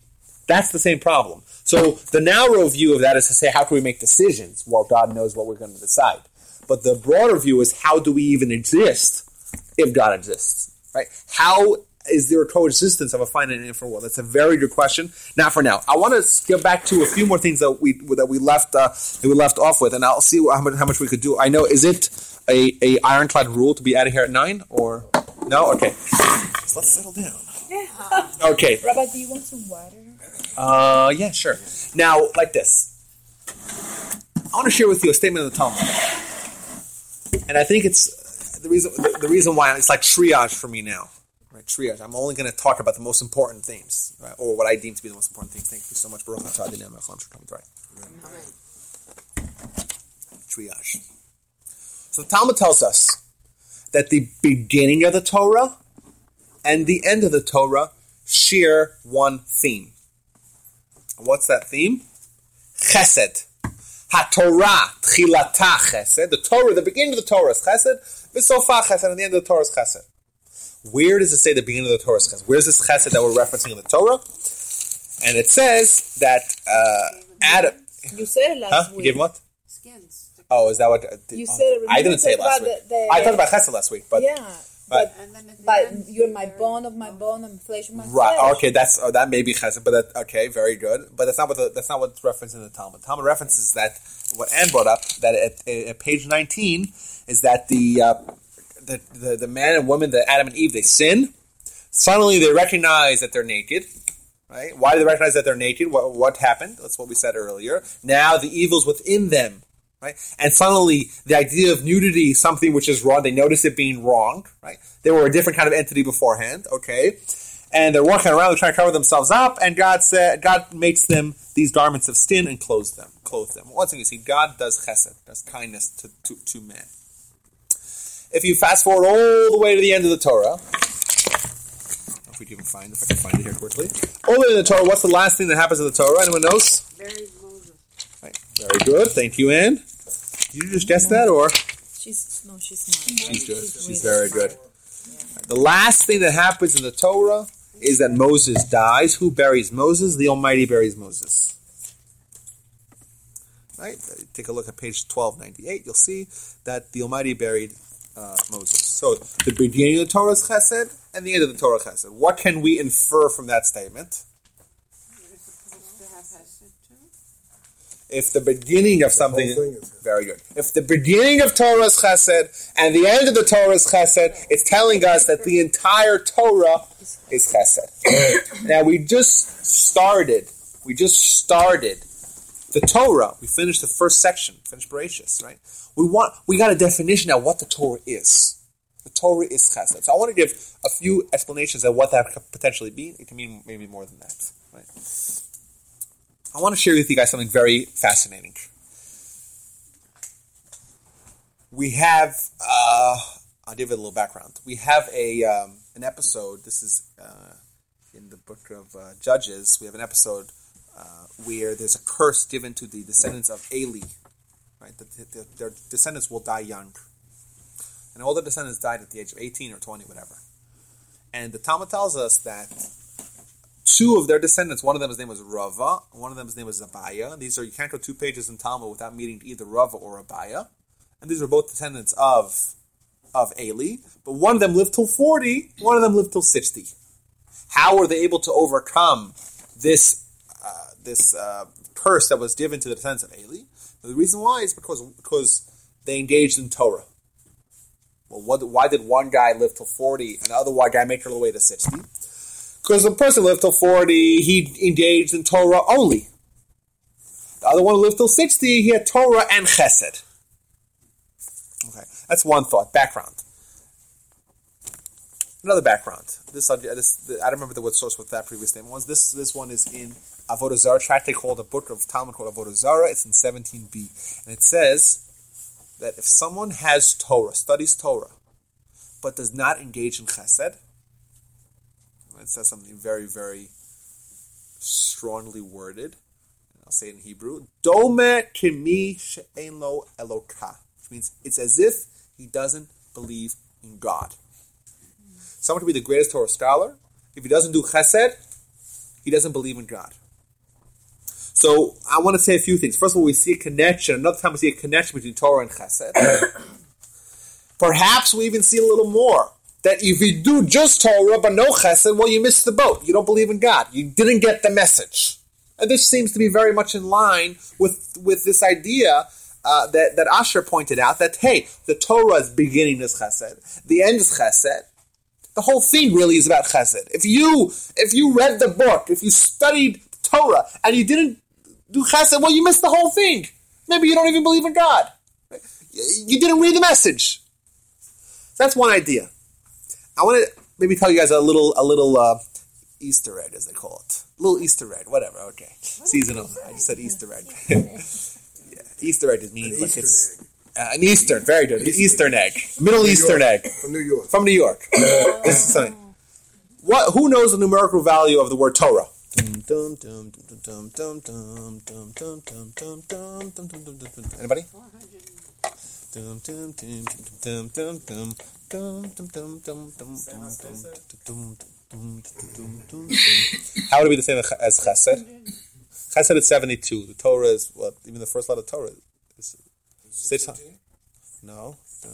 [SPEAKER 1] That's the same problem. So the narrow view of that is to say, how can we make decisions? Well, God knows what we're going to decide. But the broader view is how do we even exist if God exists? Right? How is there a coexistence of a finite and infinite world? That's a very good question. Not for now. I want to get back to a few more things that we that we left uh, that we left off with, and I'll see how much, how much we could do. I know is it a, a ironclad rule to be out of here at nine or no? Okay, so let's settle down. Okay.
[SPEAKER 4] Rabbi, do you want some water?
[SPEAKER 1] Uh, yeah, sure. Now, like this, I want to share with you a statement of the Talmud, and I think it's the reason the, the reason why it's like triage for me now. Right, triage. I'm only going to talk about the most important things, right, or what I deem to be the most important things. Thank you so much, Baruch atah Adonai melech haolam she'olam right. Triage. So the Talmud tells us that the beginning of the Torah and the end of the Torah share one theme. What's that theme? Chesed. HaTorah, Tchilata Chesed. The Torah, the beginning of the Torah is Chesed. V'sofa Chesed, and the end of the Torah is Chesed. Where does it say the beginning of the Torah is Chesed? Where's this Chesed that we're referencing in the Torah? And it says that uh, Adam.
[SPEAKER 4] You said it last
[SPEAKER 1] Huh? You
[SPEAKER 4] week.
[SPEAKER 1] gave what?
[SPEAKER 2] Skins.
[SPEAKER 1] Oh, is that what?
[SPEAKER 4] You
[SPEAKER 1] oh,
[SPEAKER 4] said it.
[SPEAKER 1] I didn't say it last week.
[SPEAKER 4] the- the-
[SPEAKER 1] I talked about Chesed last week, but
[SPEAKER 4] yeah,
[SPEAKER 1] but
[SPEAKER 2] And then
[SPEAKER 4] but you're my bone of my bone and flesh of my
[SPEAKER 1] Right.
[SPEAKER 4] flesh.
[SPEAKER 1] Okay. That's oh, that may be chesed, but that okay, very good. But that's not what the, that's not what's referenced in the Talmud. Talmud references that what Anne brought up that at, at page nineteen is that the, uh, the the the man and woman, the Adam and Eve, they sin. Suddenly they recognize that they're naked. Right? Why do they recognize that they're naked? What, what happened? That's what we said earlier. Now the evil's within them. Right? And suddenly the idea of nudity something which is wrong. They notice it being wrong. Right? They were a different kind of entity beforehand. Okay? And they're walking around, they're trying to cover themselves up, and God said, God makes them these garments of skin and clothes them, clothes them. Once again, you see, God does chesed, does kindness to, to, to man. If you fast forward all the way to the end of the Torah, if we can find, if I can find it here quickly, all the way the Torah, what's the last thing that happens in the Torah? Anyone knows? Very good. Thank you, Anne. Did you just guess that, or
[SPEAKER 4] She's no, she's not.
[SPEAKER 1] she's good? She's very good. The last thing that happens in the Torah is that Moses dies. Who buries Moses? The Almighty buries Moses. Right? Take a look at page twelve ninety eight. You'll see that the Almighty buried uh, Moses. So the beginning of the Torah is Chesed, and the end of the Torah is Chesed. What can we infer from that statement?
[SPEAKER 2] You're supposed to have Hesed too.
[SPEAKER 1] If the beginning of something,
[SPEAKER 6] is
[SPEAKER 1] very good. If the beginning of Torah is Chesed and the end of the Torah is Chesed, it's telling us that the entire Torah is Chesed. now we just started. We just started the Torah. We finished the first section. Finished Bereshis, right? We want. We got a definition of what the Torah is. The Torah is Chesed. So I want to give a few explanations of what that could potentially be. It can mean maybe more than that, right? I want to share with you guys something very fascinating. We have, uh, I'll give it a little background. We have a um, an episode. This is uh, in the book of uh, Judges. We have an episode uh, where there's a curse given to the descendants of Eli. Right, that- that their descendants will die young, and all the descendants died at the age of 18 or 20, whatever. And the Talmud tells us that two of their descendants, one of them his name was Rava, one of them his name was Abaye. These are you can't go two pages in Talmud without meeting either Rava or Abaye. And these are both descendants of of Eli, but one of them lived till 40, one of them lived till 60. How were they able to overcome this uh, this uh, curse that was given to the descendants of Eli? The reason why is because because they engaged in Torah. Well, what, why did one guy live till 40 and the other guy make it all the way to 60? Because the person lived till 40, he engaged in Torah only. The other one lived till 60, he had Torah and Chesed. Okay, that's one thought. Background. Another background. This, this I don't remember the what source what that previous name was. This this one is in Avodah Zarah, tractate called a book of Talmud called Avodah Zarah. It's in 17b, and it says that if someone has Torah, studies Torah, but does not engage in Chesed, it says something very very strongly worded. I'll say it in Hebrew. Dome kimi she'en lo eloka, which means it's as if he doesn't believe in God. Someone could be the greatest Torah scholar. If he doesn't do chesed, he doesn't believe in God. So I want to say a few things. First of all, we see a connection. Another time we see a connection between Torah and chesed. Perhaps we even see a little more that if you do just Torah but no chesed, well, you missed the boat. You don't believe in God. You didn't get the message. And this seems to be very much in line with, with this idea uh, that, that Asher pointed out that, hey, the Torah's beginning is chesed, the end is chesed. The whole thing really is about chesed. If you if you read the book, if you studied Torah and you didn't do chesed, well, you missed the whole thing. Maybe you don't even believe in God. You didn't read the message. That's one idea. I want to maybe tell you guys a little a little uh, Easter egg, as they call it. A little Easter egg, whatever. Okay, seasonal. I just said Easter egg. yeah, Easter egg means like it's uh, an Eastern. Very good. An Eastern egg, Middle
[SPEAKER 6] New
[SPEAKER 1] Eastern
[SPEAKER 6] York.
[SPEAKER 1] egg
[SPEAKER 6] From New York.
[SPEAKER 1] from New York. this is something. What? Who knows the numerical value of the word Torah? Anybody? How would it be the same as Chesed? Chesed is seventy-two. The Torah is what? Even the first letter of Torah is six hundred. No.
[SPEAKER 6] No,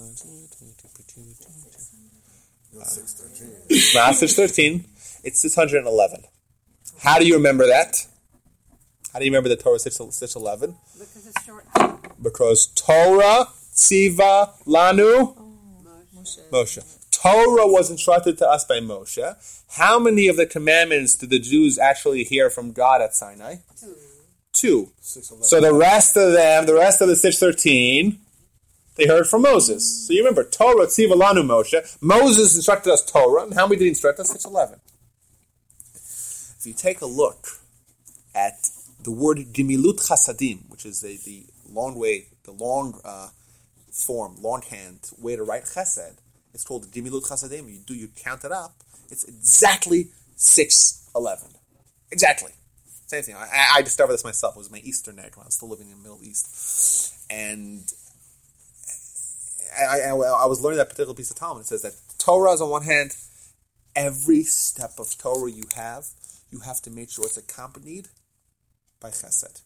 [SPEAKER 6] 613.
[SPEAKER 1] Not six thirteen. It's six hundred and eleven. How do you remember that? How do you remember the Torah six six eleven?
[SPEAKER 2] Because it's short.
[SPEAKER 1] Because Torah, Tziva, Lanu, Moshe. Torah was instructed to us by Moshe. How many of the commandments did the Jews actually hear from God at Sinai? Two.
[SPEAKER 6] 611.
[SPEAKER 1] So the rest of them, the rest of the 613, they heard from Moses. So you remember, Torah, Tziva, Lanu, Moshe. Moses instructed us Torah, and how many did he instruct us? 611. If you take a look at the word Gimilut Chasadim, which is the, the long way, the long uh, form, longhand way to write Chesed, it's called Gimilut Chasadim. You do, you count it up, it's exactly 611. Exactly. Same thing. I, I discovered this myself. It was my Eastern egg when I was still living in the Middle East. And I, I, I was learning that particular piece of Talmud. It says that Torah is on one hand, every step of Torah you have, you have to make sure it's accompanied by chesed.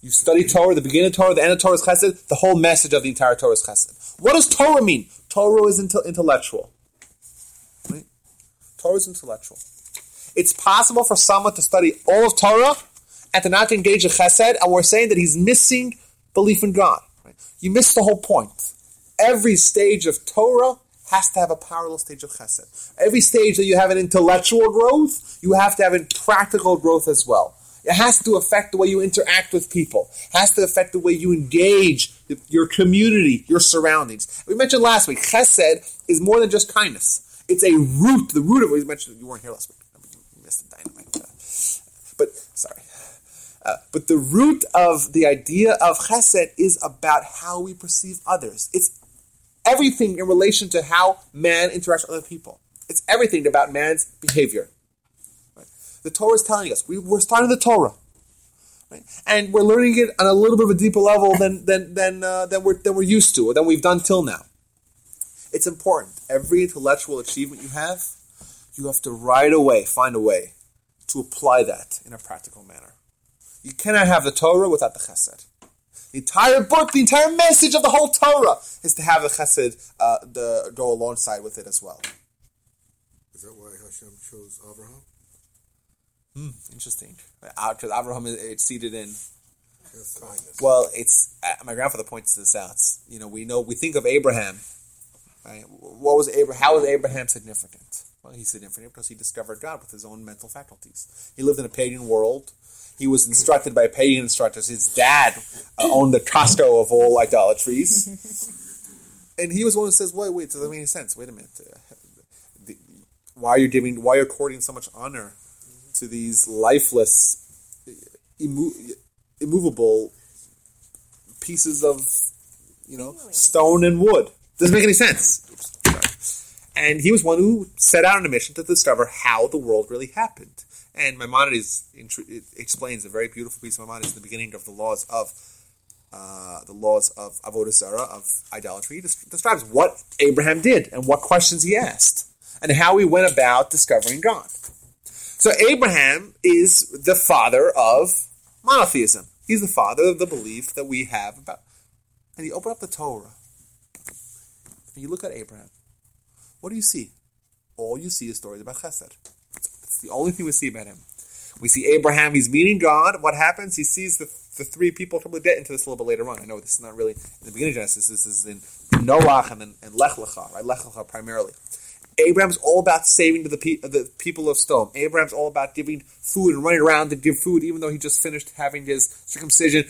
[SPEAKER 1] You study Torah, the beginning of Torah, the end of Torah is chesed, the whole message of the entire Torah is chesed. What does Torah mean? Torah is inte- intellectual. Right? Torah is intellectual. It's possible for someone to study all of Torah and to not engage in chesed, and we're saying that he's missing belief in God. Right? You miss the whole point. Every stage of Torah has to have a parallel stage of chesed. Every stage that you have an intellectual growth, you have to have a practical growth as well. It has to affect the way you interact with people. It has to affect the way you engage your community, your surroundings. We mentioned last week, chesed is more than just kindness. It's a root. The root of it. We mentioned you weren't here last week. You missed the dynamite. Uh, But sorry. Uh, but the root of the idea of chesed is about how we perceive others. It's everything in relation to how man interacts with other people. It's everything about man's behavior. The Torah is telling us we, we're starting the Torah, right? and we're learning it on a little bit of a deeper level than than than uh, than we're than we're used to or than we've done till now. It's important. Every intellectual achievement you have, you have to right away find a way to apply that in a practical manner. You cannot have the Torah without the Chesed. The entire book, the entire message of the whole Torah is to have the Chesed uh, the, go alongside with it as well.
[SPEAKER 6] Is that why Hashem chose Abraham?
[SPEAKER 1] Hmm, interesting. Because Abraham is it's seated in. Well, it's uh, my grandfather points this out. You know, we know we think of Abraham. Right? What was Abraham? How was Abraham significant? Well, he's significant because he discovered God with his own mental faculties. He lived in a pagan world. He was instructed by pagan instructors. His dad uh, owned the Costco of all idolatries, and he was one who says, "Wait, wait, does that make any sense? Wait a minute. Uh, the, why are you giving? Why are you according so much honor to these lifeless, immo- immovable pieces of, you know, stone and wood. Doesn't make any sense. And he was one who set out on a mission to discover how the world really happened. And Maimonides explains a very beautiful piece of Maimonides in the beginning of the laws of uh, the laws of avodah zarah of idolatry. He describes what Abraham did and what questions he asked and how he went about discovering God. So Abraham is the father of monotheism. He's the father of the belief that we have about. And you open up the Torah, and you look at Abraham, what do you see? All you see is stories about Chesed. It's the only thing we see about him. We see Abraham, he's meeting God. What happens? He sees the, the three people. We'll get into this a little bit later on. I know this is not really in the beginning of Genesis. This is in Noach and, then and Lech Lecha, right? Lech Lecha primarily. Abraham's all about saving to the, pe- the people of Sodom. Abraham's all about giving food and running around to give food, even though he just finished having his circumcision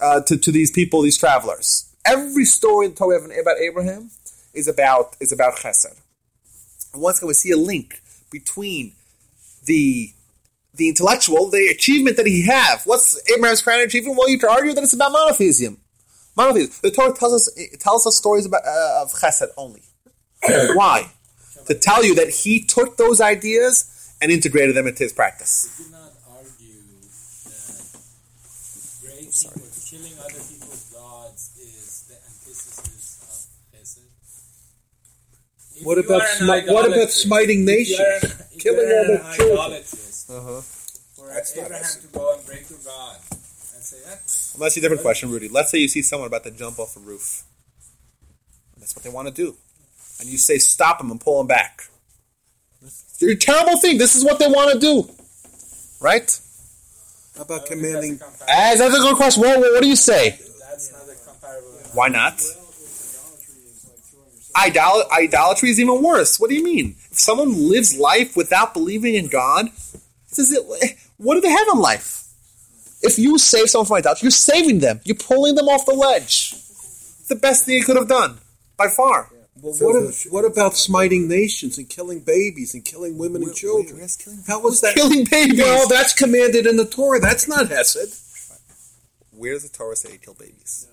[SPEAKER 1] uh, to, to these people, these travelers. Every story in the Torah about Abraham is about is about Chesed. And once again, we see a link between the the intellectual, the achievement that he have. What's Abraham's crown achievement? Well, you could argue that it's about monotheism. Monotheism. The Torah tells us it tells us stories about uh, of Chesed only. Why? To tell you that he took those ideas and integrated them into his practice.
[SPEAKER 13] Would you not argue that great people killing other people's gods is the antithesis of Chesed?
[SPEAKER 6] What about
[SPEAKER 13] are
[SPEAKER 6] smi- what about smiting
[SPEAKER 13] if you are
[SPEAKER 6] nations?
[SPEAKER 13] an-
[SPEAKER 6] Killing other children?
[SPEAKER 13] idolatrist,
[SPEAKER 1] Uh-huh.
[SPEAKER 13] For
[SPEAKER 6] That's not
[SPEAKER 13] Abraham to go and break your God and say that.
[SPEAKER 1] I'm gonna ask you a different question, Rudy. Let's say you see someone about to jump off a roof. That's what they want to do. And you say, stop them and pull them back. It's a terrible thing. This is what they want to do. Right?
[SPEAKER 6] How about commanding?
[SPEAKER 1] As that's a good question. Well, what do you say?
[SPEAKER 13] That's not a comparable.
[SPEAKER 1] Why not? Idol- idolatry is even worse. What do you mean? If someone lives life without believing in God, says it, what do they have in life? If you save someone from idolatry, you're saving them. You're pulling them off the ledge. It's the best thing you could have done, by far.
[SPEAKER 6] Well, what, ab- what about smiting nations and killing babies and killing women and children? How was that?
[SPEAKER 1] Killing babies.
[SPEAKER 6] Well, that's commanded in the Torah. That's not Hesed.
[SPEAKER 1] Where does the Torah say you kill babies?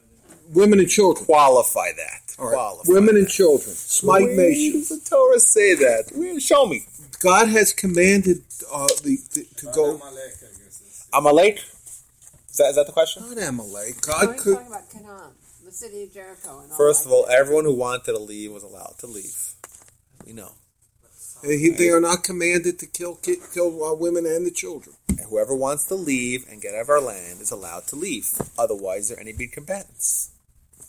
[SPEAKER 6] Women and children.
[SPEAKER 1] Qualify that.
[SPEAKER 6] All right.
[SPEAKER 1] Qualify
[SPEAKER 6] Women
[SPEAKER 1] that.
[SPEAKER 6] and children. Smite
[SPEAKER 1] Where
[SPEAKER 6] nations.
[SPEAKER 1] does the Torah say that? Where, show me.
[SPEAKER 6] God has commanded uh, the, the to go.
[SPEAKER 13] Amalek, I guess. is-
[SPEAKER 1] Amalek? Is that, is that the question?
[SPEAKER 6] Not Amalek.
[SPEAKER 2] No,
[SPEAKER 6] God
[SPEAKER 2] he's
[SPEAKER 6] could.
[SPEAKER 2] talking about Canaan, the city of Jericho. And all
[SPEAKER 1] First of all, everyone who wanted to leave was allowed to leave. We know.
[SPEAKER 6] He, they are not commanded to kill kill uh, women and the children.
[SPEAKER 1] And whoever wants to leave and get out of our land is allowed to leave. Otherwise, there are any big combatants.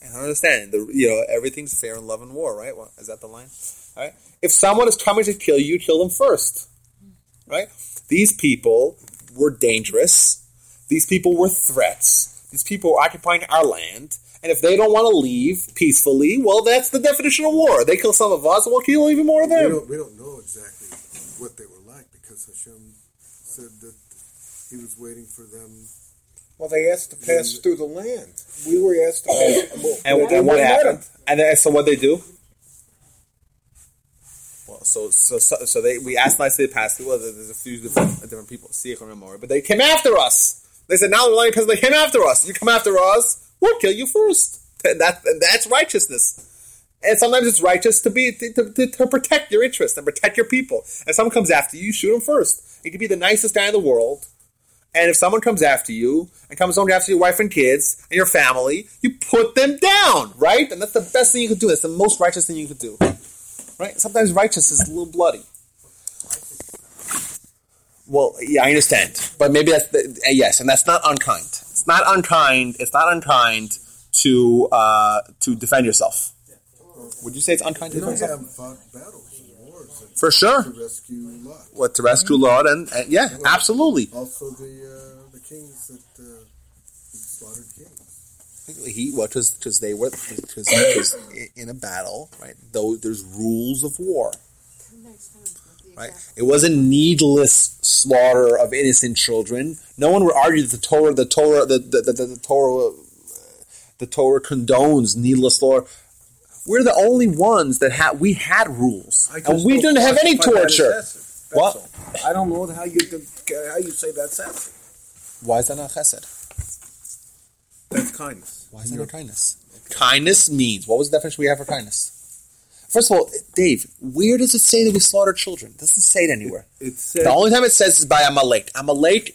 [SPEAKER 1] And I understand, the, you know, everything's fair in love and war, right? Well, is that the line? All right. If someone is coming to kill you, kill them first, right? These people were dangerous. These people were threats. These people were occupying our land. And if they don't want to leave peacefully, well, that's the definition of war. They kill some of us, and we'll kill even more of
[SPEAKER 9] We
[SPEAKER 1] them.
[SPEAKER 9] don't, we don't know exactly what they were like because Hashem said that he was waiting for them.
[SPEAKER 6] Well, they asked to pass through the land. We were asked to oh. pass. Well,
[SPEAKER 1] And,
[SPEAKER 6] they
[SPEAKER 1] and what happened? And then, so what they do? Well, so so so, so they we asked nicely to pass through. Well, there's a few different, different people, see more, but they came after us. They said, "Now we're letting pass." They came after us. You come after us, we'll kill you first. And that that's righteousness. And sometimes it's righteous to be to, to, to protect your interests and protect your people. And someone comes after you, you shoot him first. You can be the nicest guy in the world, and if someone comes after you and comes home after your wife and kids and your family, you put them down, right? And that's the best thing you could do. That's the most righteous thing you could do, right? Sometimes righteous is a little bloody. Well, yeah, I understand, but maybe that's the, uh, yes, and that's not unkind. It's not unkind. It's not unkind to uh, to defend yourself. Would you say it's unkind to defend yourself?
[SPEAKER 9] have fought battles and wars and
[SPEAKER 1] For sure.
[SPEAKER 9] to rescue Lot.
[SPEAKER 1] What to rescue Lot and, and yeah, absolutely.
[SPEAKER 9] Also, the uh, the kings that uh, he slaughtered kings.
[SPEAKER 1] He what was because they were because in a battle, right? Though there's rules of war, right? It wasn't needless slaughter of innocent children. No one would argue that the Torah, the Torah, the the, the, the Torah, the Torah condones needless slaughter. We're the only ones that had we had rules, and we didn't have any
[SPEAKER 6] classify that as
[SPEAKER 1] torture. What?
[SPEAKER 6] all. I don't know how you how you say that's Hesed.
[SPEAKER 1] Why is that not chesed?
[SPEAKER 6] That's kindness.
[SPEAKER 1] Why is that not kindness? Kindness means what was the definition we have for kindness? First of all, Dave, where does it say that we slaughter children? It doesn't say it anywhere.
[SPEAKER 6] It said.
[SPEAKER 1] The only time it says is by Amalek. Amalek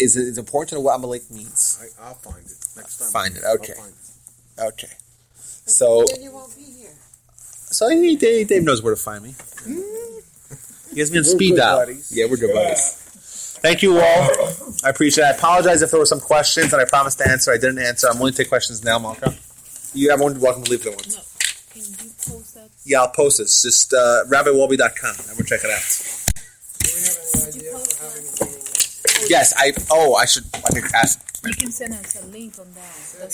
[SPEAKER 1] is is important to know what Amalek means.
[SPEAKER 9] I, I'll find it next time.
[SPEAKER 1] Find it,
[SPEAKER 9] I'll
[SPEAKER 1] okay.
[SPEAKER 9] find it.
[SPEAKER 1] Okay. So,
[SPEAKER 2] Then you won't be here.
[SPEAKER 1] so he, Dave, Dave knows where to find me. Mm. He has me on
[SPEAKER 6] We're
[SPEAKER 1] speed dial.
[SPEAKER 6] buddies.
[SPEAKER 1] Yeah, we're good buddies. Thank you all. I appreciate it. I apologize if there were some questions that I promised to answer. I didn't answer. I'm willing to take questions now, Malka. You everyone welcome to leave the ones.
[SPEAKER 4] Can you
[SPEAKER 1] this. Just uh, rabbiwolbe.com. Everyone check it out.
[SPEAKER 7] Have a?
[SPEAKER 1] Yes, I. Oh, I should. I think ask.
[SPEAKER 4] You can send us a link on that.